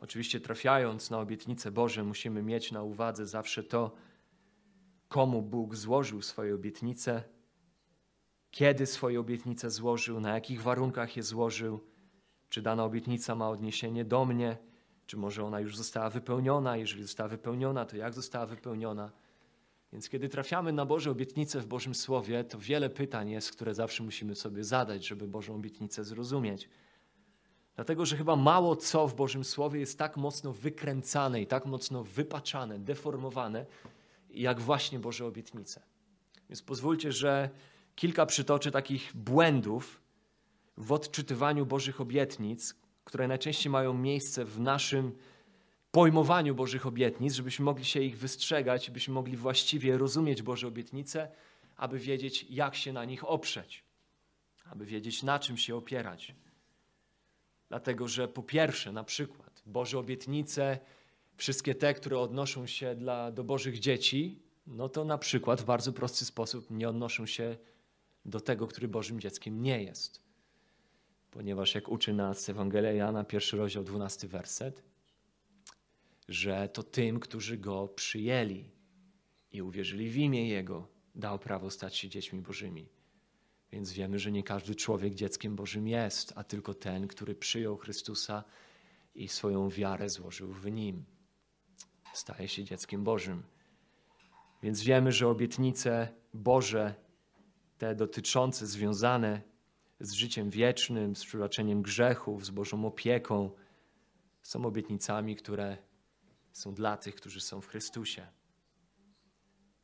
Oczywiście trafiając na obietnice Boże, musimy mieć na uwadze zawsze to, komu Bóg złożył swoje obietnice, kiedy swoje obietnice złożył, na jakich warunkach je złożył, czy dana obietnica ma odniesienie do mnie, czy może ona już została wypełniona, jeżeli została wypełniona, to jak została wypełniona. Więc kiedy trafiamy na Boże obietnice w Bożym Słowie, to wiele pytań jest, które zawsze musimy sobie zadać, żeby Bożą obietnicę zrozumieć. Dlatego, że chyba mało co w Bożym Słowie jest tak mocno wykręcane i tak mocno wypaczane, deformowane, jak właśnie Boże obietnice. Więc pozwólcie, że kilka przytoczę takich błędów w odczytywaniu Bożych obietnic, które najczęściej mają miejsce w naszym pojmowaniu Bożych obietnic, żebyśmy mogli się ich wystrzegać, byśmy mogli właściwie rozumieć Boże obietnice, aby wiedzieć, jak się na nich oprzeć, aby wiedzieć, na czym się opierać. Dlatego, że po pierwsze, na przykład, Boże obietnice, wszystkie te, które odnoszą się dla, do Bożych dzieci, no to na przykład w bardzo prosty sposób nie odnoszą się do tego, który Bożym dzieckiem nie jest. Ponieważ jak uczy nas Ewangelia Jana, pierwszy rozdział, dwunasty werset, że to tym, którzy Go przyjęli i uwierzyli w imię Jego, dał prawo stać się dziećmi Bożymi. Więc wiemy, że nie każdy człowiek dzieckiem Bożym jest, a tylko ten, który przyjął Chrystusa i swoją wiarę złożył w Nim. Staje się dzieckiem Bożym. Więc wiemy, że obietnice Boże, te dotyczące, związane z życiem wiecznym, z przebaczeniem grzechów, z Bożą opieką, są obietnicami, które są dla tych, którzy są w Chrystusie.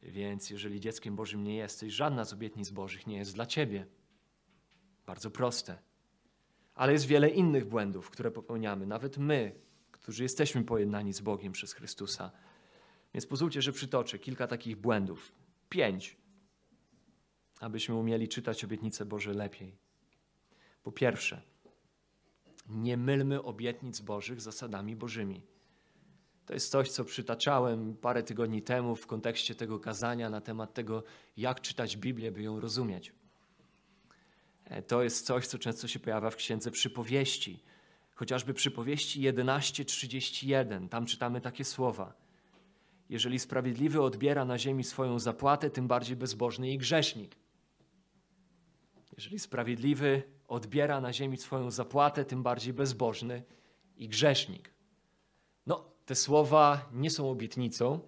Więc jeżeli dzieckiem Bożym nie jesteś, żadna z obietnic Bożych nie jest dla ciebie. Bardzo proste. Ale jest wiele innych błędów, które popełniamy, nawet my, którzy jesteśmy pojednani z Bogiem przez Chrystusa. Więc pozwólcie, że przytoczę kilka takich błędów. Pięć, abyśmy umieli czytać obietnice Boże lepiej. Po pierwsze, nie mylmy obietnic Bożych zasadami Bożymi. To jest coś, co przytaczałem parę tygodni temu w kontekście tego kazania na temat tego, jak czytać Biblię, by ją rozumieć. E, to jest coś, co często się pojawia w księdze przypowieści. Chociażby przypowieści 11:31. Tam czytamy takie słowa. Jeżeli sprawiedliwy odbiera na ziemi swoją zapłatę, tym bardziej bezbożny i grzesznik. Jeżeli sprawiedliwy odbiera na ziemi swoją zapłatę, tym bardziej bezbożny i grzesznik. No, te słowa nie są obietnicą,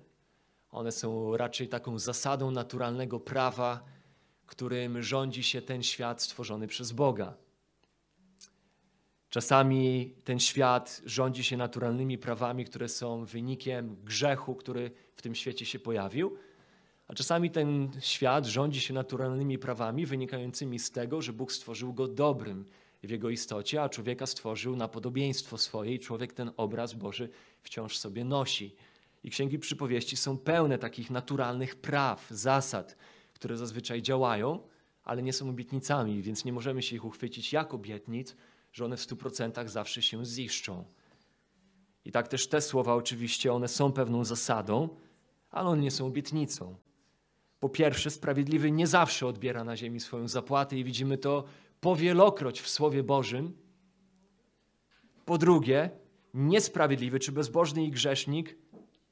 one są raczej taką zasadą naturalnego prawa, którym rządzi się ten świat stworzony przez Boga. Czasami ten świat rządzi się naturalnymi prawami, które są wynikiem grzechu, który w tym świecie się pojawił, a czasami ten świat rządzi się naturalnymi prawami wynikającymi z tego, że Bóg stworzył go dobrym w jego istocie, a człowieka stworzył na podobieństwo swoje i człowiek ten obraz Boży wciąż sobie nosi. I księgi przypowieści są pełne takich naturalnych praw, zasad, które zazwyczaj działają, ale nie są obietnicami, więc nie możemy się ich uchwycić jak obietnic, że one w stu procentach zawsze się ziszczą. I tak też te słowa oczywiście, one są pewną zasadą, ale one nie są obietnicą. Po pierwsze, sprawiedliwy nie zawsze odbiera na ziemi swoją zapłatę i widzimy to powielokroć w Słowie Bożym. Po drugie, niesprawiedliwy czy bezbożny i grzesznik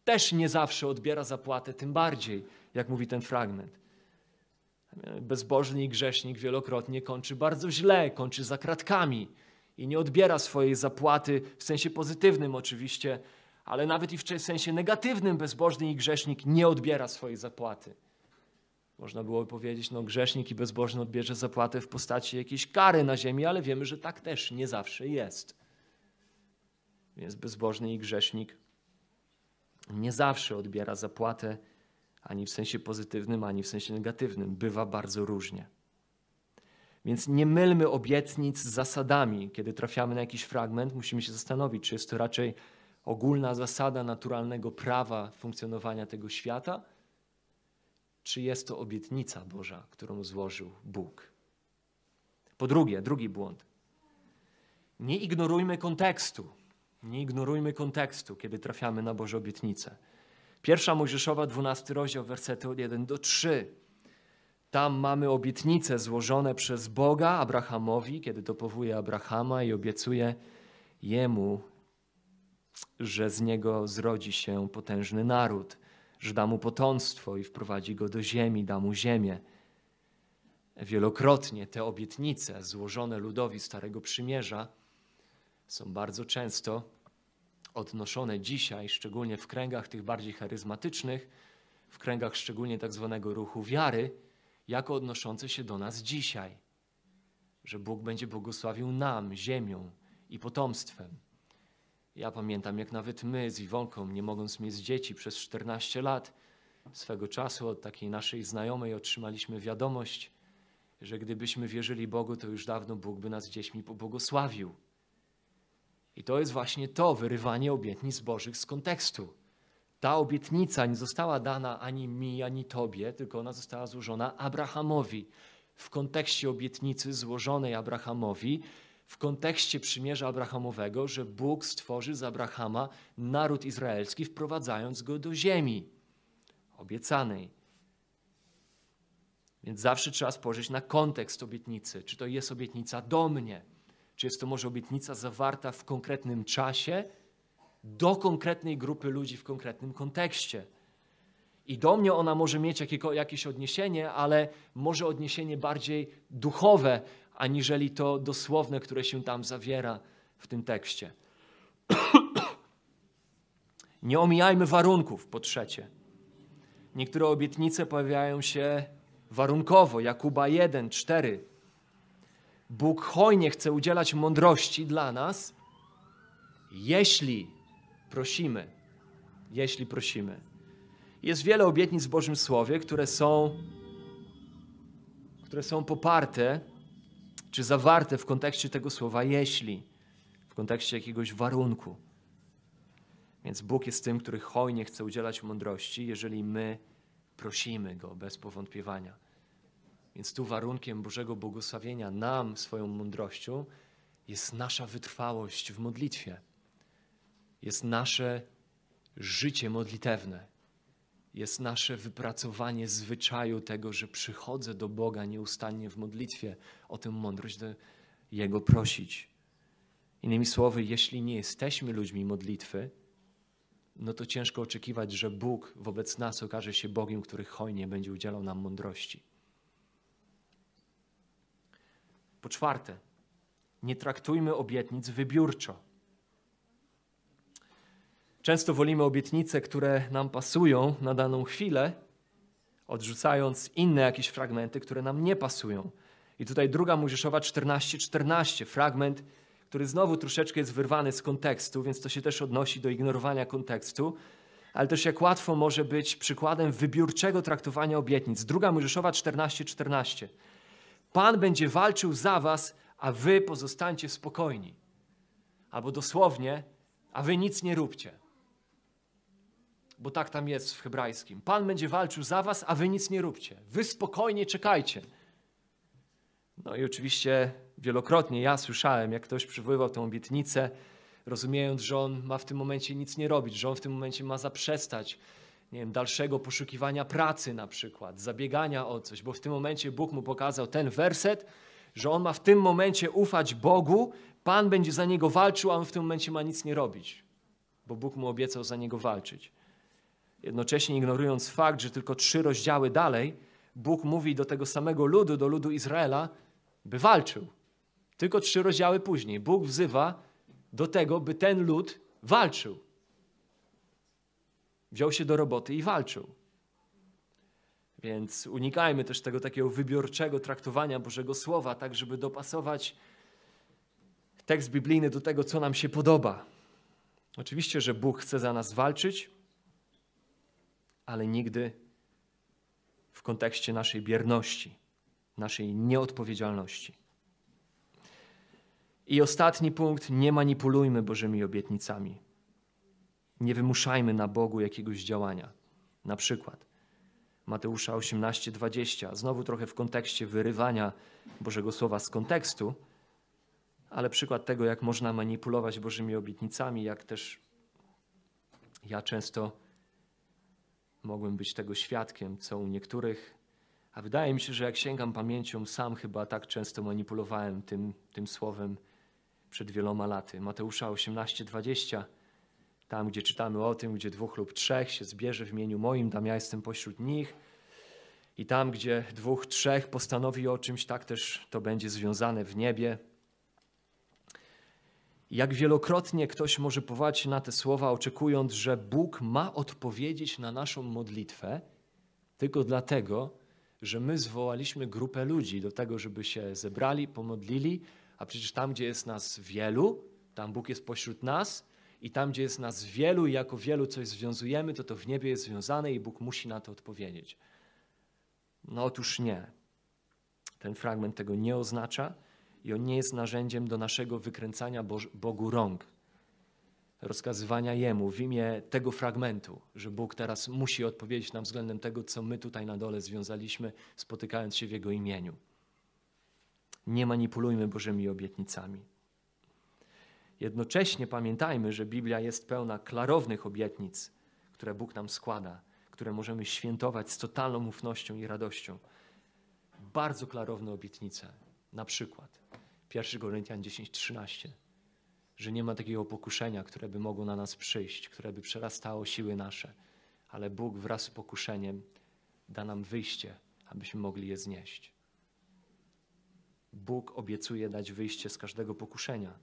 też nie zawsze odbiera zapłatę, tym bardziej, jak mówi ten fragment. Bezbożny i grzesznik wielokrotnie kończy bardzo źle, kończy za kratkami i nie odbiera swojej zapłaty w sensie pozytywnym oczywiście, ale nawet i w sensie negatywnym bezbożny i grzesznik nie odbiera swojej zapłaty. Można byłoby powiedzieć, no grzesznik i bezbożny odbierze zapłatę w postaci jakiejś kary na ziemi, ale wiemy, że tak też nie zawsze jest. Więc bezbożny i grzesznik nie zawsze odbiera zapłatę ani w sensie pozytywnym, ani w sensie negatywnym. Bywa bardzo różnie. Więc nie mylmy obietnic z zasadami. Kiedy trafiamy na jakiś fragment, musimy się zastanowić, czy jest to raczej ogólna zasada naturalnego prawa funkcjonowania tego świata, czy jest to obietnica Boża, którą złożył Bóg. Po drugie, drugi błąd. Nie ignorujmy kontekstu. Nie ignorujmy kontekstu, kiedy trafiamy na Boże obietnice. Pierwsza Mojżeszowa, 12 rozdział, wersety od 1 do 3. Tam mamy obietnice złożone przez Boga Abrahamowi, kiedy to powołuje Abrahama i obiecuje jemu, że z niego zrodzi się potężny naród że da mu potomstwo i wprowadzi go do ziemi, da mu ziemię. Wielokrotnie te obietnice złożone ludowi Starego Przymierza są bardzo często odnoszone dzisiaj, szczególnie w kręgach tych bardziej charyzmatycznych, w kręgach szczególnie tak zwanego ruchu wiary, jako odnoszące się do nas dzisiaj. Że Bóg będzie błogosławił nam ziemią i potomstwem. Ja pamiętam, jak nawet my z Iwonką, nie mogąc mieć dzieci przez 14 lat, swego czasu od takiej naszej znajomej otrzymaliśmy wiadomość, że gdybyśmy wierzyli Bogu, to już dawno Bóg by nas dziećmi pobłogosławił. I to jest właśnie to wyrywanie obietnic Bożych z kontekstu. Ta obietnica nie została dana ani mi, ani tobie, tylko ona została złożona Abrahamowi. W kontekście obietnicy złożonej Abrahamowi, w kontekście przymierza Abrahamowego, że Bóg stworzy z Abrahama naród izraelski, wprowadzając go do ziemi obiecanej. Więc zawsze trzeba spojrzeć na kontekst obietnicy. Czy to jest obietnica do mnie? Czy jest to może obietnica zawarta w konkretnym czasie, do konkretnej grupy ludzi w konkretnym kontekście? I do mnie ona może mieć jakieś odniesienie, ale może odniesienie bardziej duchowe, aniżeli to dosłowne, które się tam zawiera w tym tekście. Nie omijajmy warunków, po trzecie. Niektóre obietnice pojawiają się warunkowo. Jakuba 1, 4. Bóg hojnie chce udzielać mądrości dla nas, jeśli prosimy. Jeśli prosimy. Jest wiele obietnic w Bożym Słowie, które są, które są poparte czy zawarte w kontekście tego słowa jeśli, w kontekście jakiegoś warunku. Więc Bóg jest tym, który hojnie chce udzielać mądrości, jeżeli my prosimy Go bez powątpiewania. Więc tu warunkiem Bożego błogosławienia nam swoją mądrością jest nasza wytrwałość w modlitwie. Jest nasze życie modlitewne. Jest nasze wypracowanie zwyczaju tego, że przychodzę do Boga nieustannie w modlitwie o tę mądrość, do Jego prosić. Innymi słowy, jeśli nie jesteśmy ludźmi modlitwy, no to ciężko oczekiwać, że Bóg wobec nas okaże się Bogiem, który hojnie będzie udzielał nam mądrości. Po czwarte, nie traktujmy obietnic wybiórczo. Często wolimy obietnice, które nam pasują na daną chwilę, odrzucając inne jakieś fragmenty, które nam nie pasują. I tutaj druga Mojżeszowa 14:14, 14, fragment który znowu troszeczkę jest wyrwany z kontekstu, więc to się też odnosi do ignorowania kontekstu, ale też jak łatwo może być przykładem wybiórczego traktowania obietnic. Druga Mojżeszowa 14:14. 14. Pan będzie walczył za was, a wy pozostańcie spokojni. Albo dosłownie, a wy nic nie róbcie. Bo tak tam jest w hebrajskim. Pan będzie walczył za was, a wy nic nie róbcie. Wy spokojnie czekajcie. No i oczywiście wielokrotnie ja słyszałem, jak ktoś przywoływał tę obietnicę, rozumiejąc, że on ma w tym momencie nic nie robić, że on w tym momencie ma zaprzestać nie wiem, dalszego poszukiwania pracy na przykład, zabiegania o coś, bo w tym momencie Bóg mu pokazał ten werset, że on ma w tym momencie ufać Bogu, Pan będzie za niego walczył, a on w tym momencie ma nic nie robić, bo Bóg mu obiecał za niego walczyć. Jednocześnie ignorując fakt, że tylko trzy rozdziały dalej, Bóg mówi do tego samego ludu, do ludu Izraela, by walczył. Tylko trzy rozdziały później Bóg wzywa do tego, by ten lud walczył. Wziął się do roboty i walczył. Więc unikajmy też tego takiego wybiorczego traktowania Bożego Słowa, tak żeby dopasować tekst biblijny do tego, co nam się podoba. Oczywiście, że Bóg chce za nas walczyć, ale nigdy w kontekście naszej bierności, naszej nieodpowiedzialności. I ostatni punkt, nie manipulujmy Bożymi obietnicami. Nie wymuszajmy na Bogu jakiegoś działania. Na przykład Mateusza 18:20, znowu trochę w kontekście wyrywania Bożego Słowa z kontekstu, ale przykład tego, jak można manipulować Bożymi obietnicami, jak też ja często mogłem być tego świadkiem, co u niektórych, a wydaje mi się, że jak sięgam pamięcią, sam chyba tak często manipulowałem tym, tym słowem przed wieloma laty. Mateusza 18:20, tam gdzie czytamy o tym, gdzie dwóch lub trzech się zbierze w imieniu moim, tam ja jestem pośród nich. I tam, gdzie dwóch, trzech postanowi o czymś, tak też to będzie związane w niebie. Jak wielokrotnie ktoś może powołać na te słowa, oczekując, że Bóg ma odpowiedzieć na naszą modlitwę, tylko dlatego, że my zwołaliśmy grupę ludzi do tego, żeby się zebrali, pomodlili, a przecież tam, gdzie jest nas wielu, Tam Bóg jest pośród nas i tam, gdzie jest nas wielu i jako wielu coś związujemy, to to w niebie jest związane i Bóg musi na to odpowiedzieć. No otóż nie. Ten fragment tego nie oznacza i on nie jest narzędziem do naszego wykręcania Bogu rąk, rozkazywania Jemu w imię tego fragmentu, że Bóg teraz musi odpowiedzieć nam względem tego, co my tutaj na dole związaliśmy, spotykając się w Jego imieniu. Nie manipulujmy Bożymi obietnicami. Jednocześnie pamiętajmy, że Biblia jest pełna klarownych obietnic, które Bóg nam składa, które możemy świętować z totalną ufnością i radością. Bardzo klarowne obietnice. Na przykład 1 Koryntian 10:13, że nie ma takiego pokuszenia, które by mogło na nas przyjść, które by przerastało siły nasze, ale Bóg wraz z pokuszeniem da nam wyjście, abyśmy mogli je znieść. Bóg obiecuje dać wyjście z każdego pokuszenia.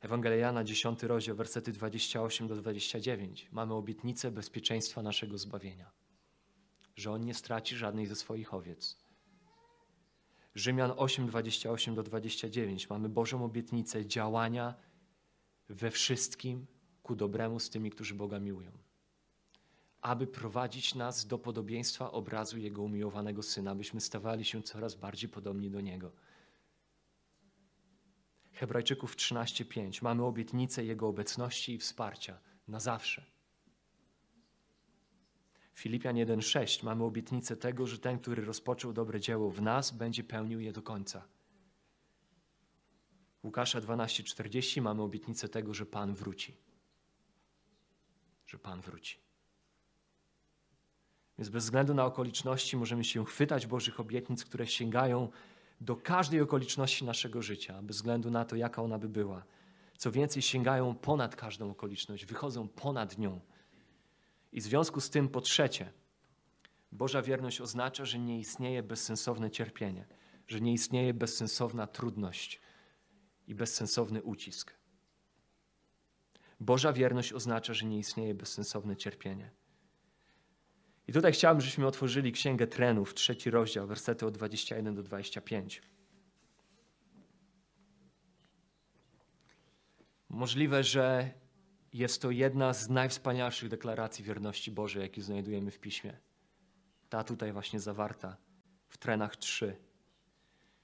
Ewangelia Jana, 10 rozdział, wersety 28 do 29. Mamy obietnicę bezpieczeństwa naszego zbawienia, że On nie straci żadnej ze swoich owiec. Rzymian 8, 28 do 29. Mamy Bożą obietnicę działania we wszystkim ku dobremu z tymi, którzy Boga miłują. Aby prowadzić nas do podobieństwa obrazu Jego umiłowanego Syna, byśmy stawali się coraz bardziej podobni do Niego. Hebrajczyków 13:5 mamy obietnicę Jego obecności i wsparcia na zawsze. Filipian 1:6 mamy obietnicę tego, że ten, który rozpoczął dobre dzieło w nas, będzie pełnił je do końca. Łukasza 12:40 mamy obietnicę tego, że Pan wróci. Że Pan wróci. Więc bez względu na okoliczności możemy się chwytać Bożych obietnic, które sięgają do każdej okoliczności naszego życia, bez względu na to, jaka ona by była. Co więcej, sięgają ponad każdą okoliczność, wychodzą ponad nią. I w związku z tym, po trzecie, Boża wierność oznacza, że nie istnieje bezsensowne cierpienie, że nie istnieje bezsensowna trudność i bezsensowny ucisk. Boża wierność oznacza, że nie istnieje bezsensowne cierpienie. I tutaj chciałbym, żebyśmy otworzyli Księgę Trenów, trzeci rozdział, wersety od 21 do 25. Możliwe, że jest to jedna z najwspanialszych deklaracji wierności Bożej, jakie znajdujemy w Piśmie. Ta tutaj właśnie zawarta w Trenach 3.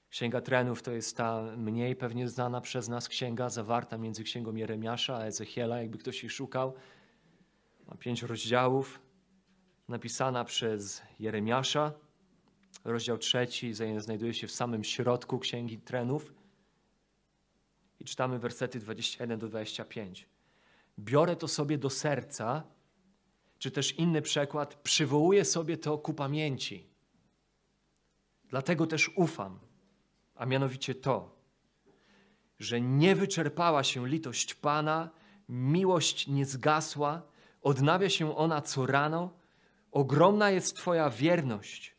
Księga Trenów to jest ta mniej pewnie znana przez nas księga, zawarta między księgą Jeremiasza a Ezechiela, jakby ktoś jej szukał. Ma pięć rozdziałów napisana przez Jeremiasza. Rozdział trzeci znajduje się w samym środku Księgi Trenów. I czytamy wersety 21 do 25. Biorę to sobie do serca, czy też inny przekład, przywołuję sobie to ku pamięci. Dlatego też ufam, a mianowicie to, że nie wyczerpała się litość Pana, miłość nie zgasła, odnawia się ona co rano, Ogromna jest Twoja wierność.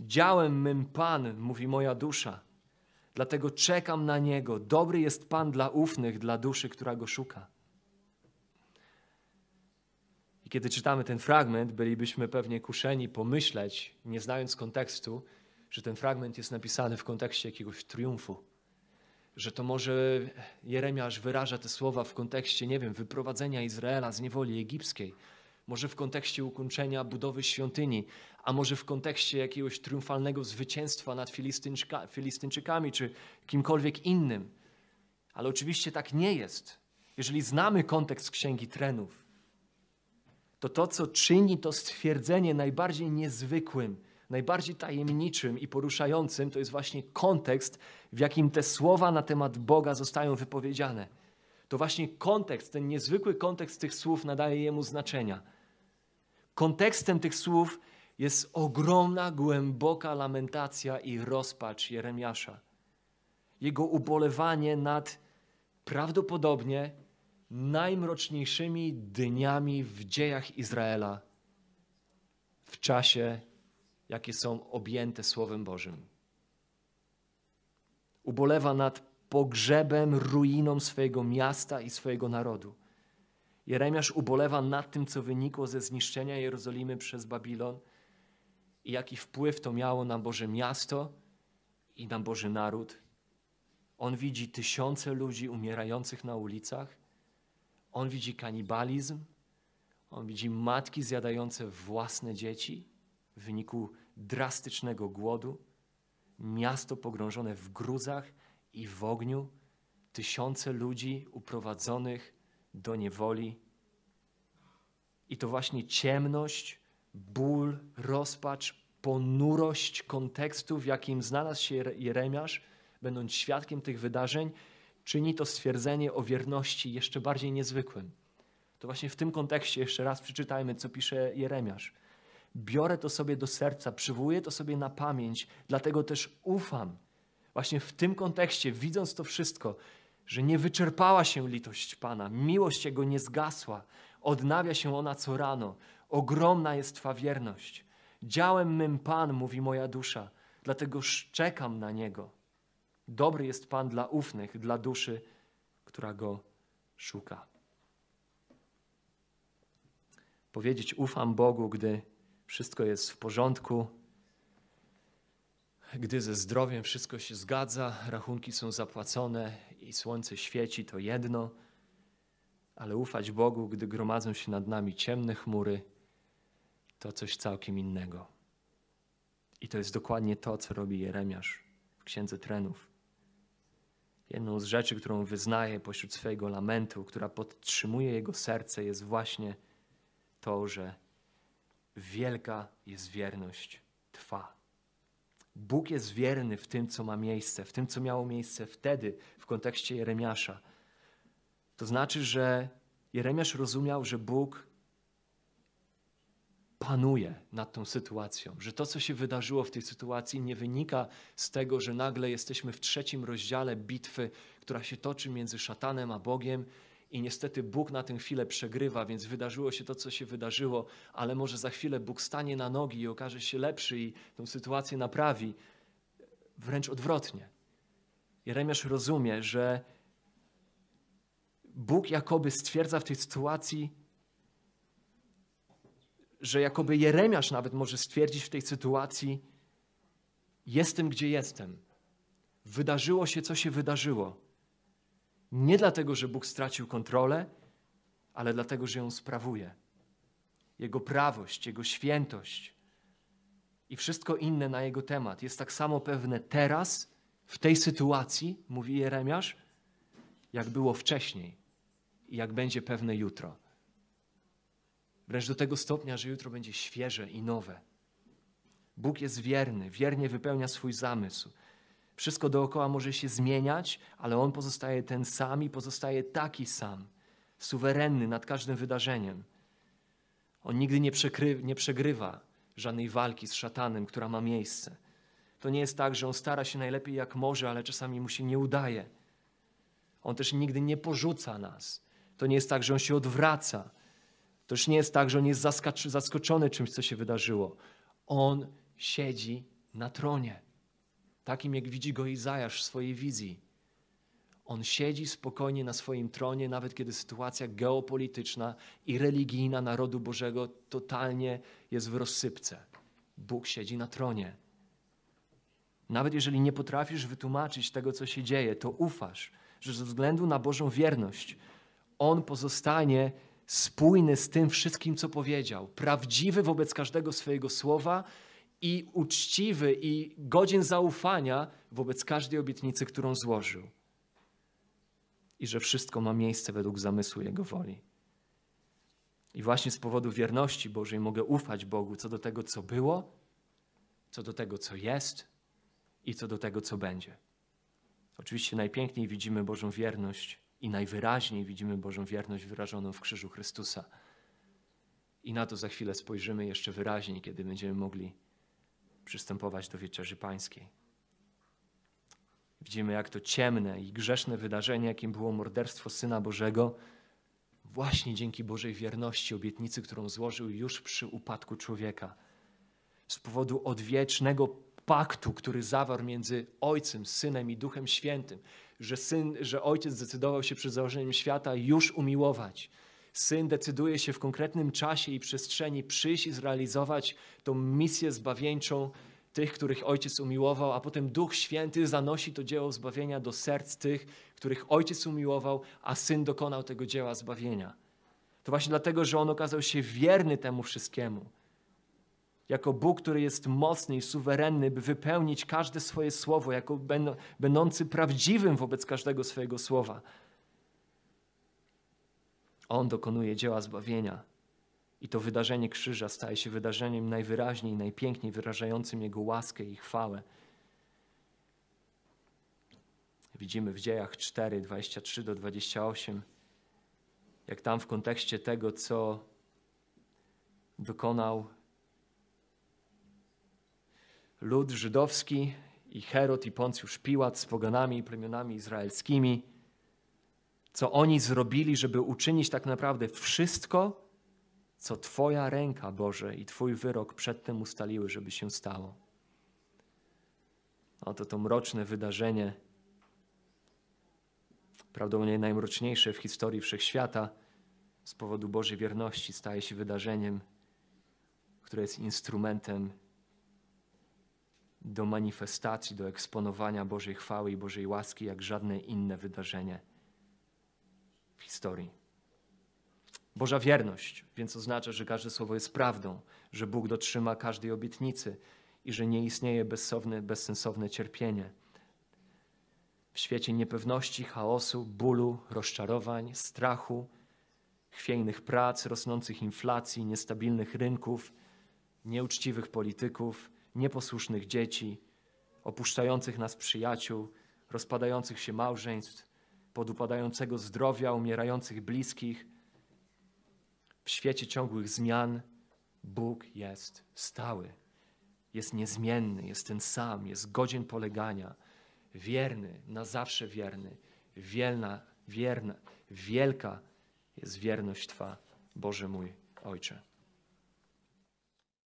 Działem mym Pan, mówi moja dusza. Dlatego czekam na Niego. Dobry jest Pan dla ufnych, dla duszy, która Go szuka. I kiedy czytamy ten fragment, bylibyśmy pewnie kuszeni pomyśleć, nie znając kontekstu, że ten fragment jest napisany w kontekście jakiegoś triumfu. Że to może Jeremiasz wyraża te słowa w kontekście, nie wiem, wyprowadzenia Izraela z niewoli egipskiej może w kontekście ukończenia budowy świątyni, a może w kontekście jakiegoś triumfalnego zwycięstwa nad Filistynczykami czy kimkolwiek innym. Ale oczywiście tak nie jest. Jeżeli znamy kontekst Księgi Trenów, to to, co czyni to stwierdzenie najbardziej niezwykłym, najbardziej tajemniczym i poruszającym, to jest właśnie kontekst, w jakim te słowa na temat Boga zostają wypowiedziane. To właśnie kontekst, ten niezwykły kontekst tych słów nadaje jemu znaczenia. Kontekstem tych słów jest ogromna, głęboka lamentacja i rozpacz Jeremiasza. Jego ubolewanie nad prawdopodobnie najmroczniejszymi dniami w dziejach Izraela w czasie, jakie są objęte Słowem Bożym. Ubolewa nad pogrzebem, ruiną swojego miasta i swojego narodu. Jeremiasz ubolewa nad tym, co wynikło ze zniszczenia Jerozolimy przez Babilon i jaki wpływ to miało na Boże miasto i na Boży naród. On widzi tysiące ludzi umierających na ulicach. On widzi kanibalizm. On widzi matki zjadające własne dzieci w wyniku drastycznego głodu. Miasto pogrążone w gruzach i w ogniu. Tysiące ludzi uprowadzonych do niewoli. I to właśnie ciemność, ból, rozpacz, ponurość kontekstu, w jakim znalazł się Jeremiasz, będąc świadkiem tych wydarzeń, czyni to stwierdzenie o wierności jeszcze bardziej niezwykłym. To właśnie w tym kontekście jeszcze raz przeczytajmy, co pisze Jeremiasz. Biorę to sobie do serca, przywołuję to sobie na pamięć, dlatego też ufam. Właśnie w tym kontekście, widząc to wszystko, że nie wyczerpała się litość Pana, miłość Jego nie zgasła, odnawia się ona co rano, ogromna jest Twa wierność. Działem mym Pan, mówi moja dusza, dlatego czekam na Niego. Dobry jest Pan dla ufnych, dla duszy, która Go szuka. Powiedzieć ufam Bogu, gdy wszystko jest w porządku, gdy ze zdrowiem wszystko się zgadza, rachunki są zapłacone i słońce świeci, to jedno, ale ufać Bogu, gdy gromadzą się nad nami ciemne chmury, to coś całkiem innego. I to jest dokładnie to, co robi Jeremiasz w Księdze Trenów. Jedną z rzeczy, którą wyznaje pośród swojego lamentu, która podtrzymuje jego serce, jest właśnie to, że wielka jest wierność Twa. Bóg jest wierny w tym, co ma miejsce, w tym, co miało miejsce wtedy w kontekście Jeremiasza. To znaczy, że Jeremiasz rozumiał, że Bóg panuje nad tą sytuacją, że to, co się wydarzyło w tej sytuacji, nie wynika z tego, że nagle jesteśmy w trzecim rozdziale bitwy, która się toczy między szatanem a Bogiem. I niestety Bóg na tę chwilę przegrywa, więc wydarzyło się to, co się wydarzyło, ale może za chwilę Bóg stanie na nogi i okaże się lepszy i tę sytuację naprawi. Wręcz odwrotnie. Jeremiasz rozumie, że Bóg jakoby stwierdza w tej sytuacji, że jakoby Jeremiasz nawet może stwierdzić w tej sytuacji: Jestem gdzie jestem. Wydarzyło się, co się wydarzyło. Nie dlatego, że Bóg stracił kontrolę, ale dlatego, że ją sprawuje. Jego prawość, Jego świętość i wszystko inne na Jego temat jest tak samo pewne teraz, w tej sytuacji, mówi Jeremiasz, jak było wcześniej i jak będzie pewne jutro. Wręcz do tego stopnia, że jutro będzie świeże i nowe. Bóg jest wierny, wiernie wypełnia swój zamysł. Wszystko dookoła może się zmieniać, ale On pozostaje ten sam i pozostaje taki sam, suwerenny nad każdym wydarzeniem. On nigdy nie, przekry, nie przegrywa żadnej walki z szatanem, która ma miejsce. To nie jest tak, że on stara się najlepiej jak może, ale czasami mu się nie udaje. On też nigdy nie porzuca nas. To nie jest tak, że on się odwraca to już nie jest tak, że on jest zaskoczony czymś, co się wydarzyło. On siedzi na tronie, takim jak widzi go Izajasz w swojej wizji. On siedzi spokojnie na swoim tronie, nawet kiedy sytuacja geopolityczna i religijna narodu Bożego totalnie jest w rozsypce. Bóg siedzi na tronie. Nawet jeżeli nie potrafisz wytłumaczyć tego, co się dzieje, to ufasz, że ze względu na Bożą wierność On pozostanie spójny z tym wszystkim, co powiedział, prawdziwy wobec każdego swojego słowa i uczciwy i godzien zaufania wobec każdej obietnicy, którą złożył. I że wszystko ma miejsce według zamysłu Jego woli. I właśnie z powodu wierności Bożej mogę ufać Bogu co do tego, co było, co do tego, co jest i co do tego, co będzie. Oczywiście najpiękniej widzimy Bożą wierność i najwyraźniej widzimy Bożą wierność wyrażoną w krzyżu Chrystusa. I na to za chwilę spojrzymy jeszcze wyraźniej, kiedy będziemy mogli przystępować do wieczerzy pańskiej. Widzimy, jak to ciemne i grzeszne wydarzenie, jakim było morderstwo Syna Bożego, właśnie dzięki Bożej wierności, obietnicy, którą złożył już przy upadku człowieka, z powodu odwiecznego paktu, który zawarł między Ojcem, Synem i Duchem Świętym, że, syn, że ojciec zdecydował się przed założeniem świata już umiłować. Syn decyduje się w konkretnym czasie i przestrzeni przyjść i zrealizować tą misję zbawieńczą tych, których Ojciec umiłował, a potem Duch Święty zanosi to dzieło zbawienia do serc tych, których Ojciec umiłował, a Syn dokonał tego dzieła zbawienia. To właśnie dlatego, że On okazał się wierny temu wszystkiemu. Jako Bóg, który jest mocny i suwerenny, by wypełnić każde swoje słowo, jako będący prawdziwym wobec każdego swojego słowa. On dokonuje dzieła zbawienia. I to wydarzenie krzyża staje się wydarzeniem najwyraźniej, najpiękniej wyrażającym Jego łaskę i chwałę. Widzimy w dziejach 4, 23 do 28, jak tam w kontekście tego, co dokonał lud żydowski i Herod i Poncjusz Piłat z poganami i plemionami izraelskimi, co oni zrobili, żeby uczynić tak naprawdę wszystko, co Twoja ręka, Boże, i Twój wyrok przedtem ustaliły, żeby się stało. Oto to mroczne wydarzenie, prawdopodobnie najmroczniejsze w historii wszechświata, z powodu Bożej wierności staje się wydarzeniem, które jest instrumentem do manifestacji, do eksponowania Bożej chwały i Bożej łaski, jak żadne inne wydarzenie w historii. Boża wierność, więc oznacza, że każde słowo jest prawdą, że Bóg dotrzyma każdej obietnicy i że nie istnieje bezsowne, bezsensowne cierpienie. W świecie niepewności, chaosu, bólu, rozczarowań, strachu, chwiejnych prac, rosnących inflacji, niestabilnych rynków, nieuczciwych polityków, nieposłusznych dzieci, opuszczających nas przyjaciół, rozpadających się małżeństw, podupadającego zdrowia, umierających bliskich. W świecie ciągłych zmian Bóg jest stały, jest niezmienny, jest ten sam, jest godzien polegania, wierny, na zawsze wierny, wielna, wierna, wielka jest wierność Twa, Boże mój Ojcze.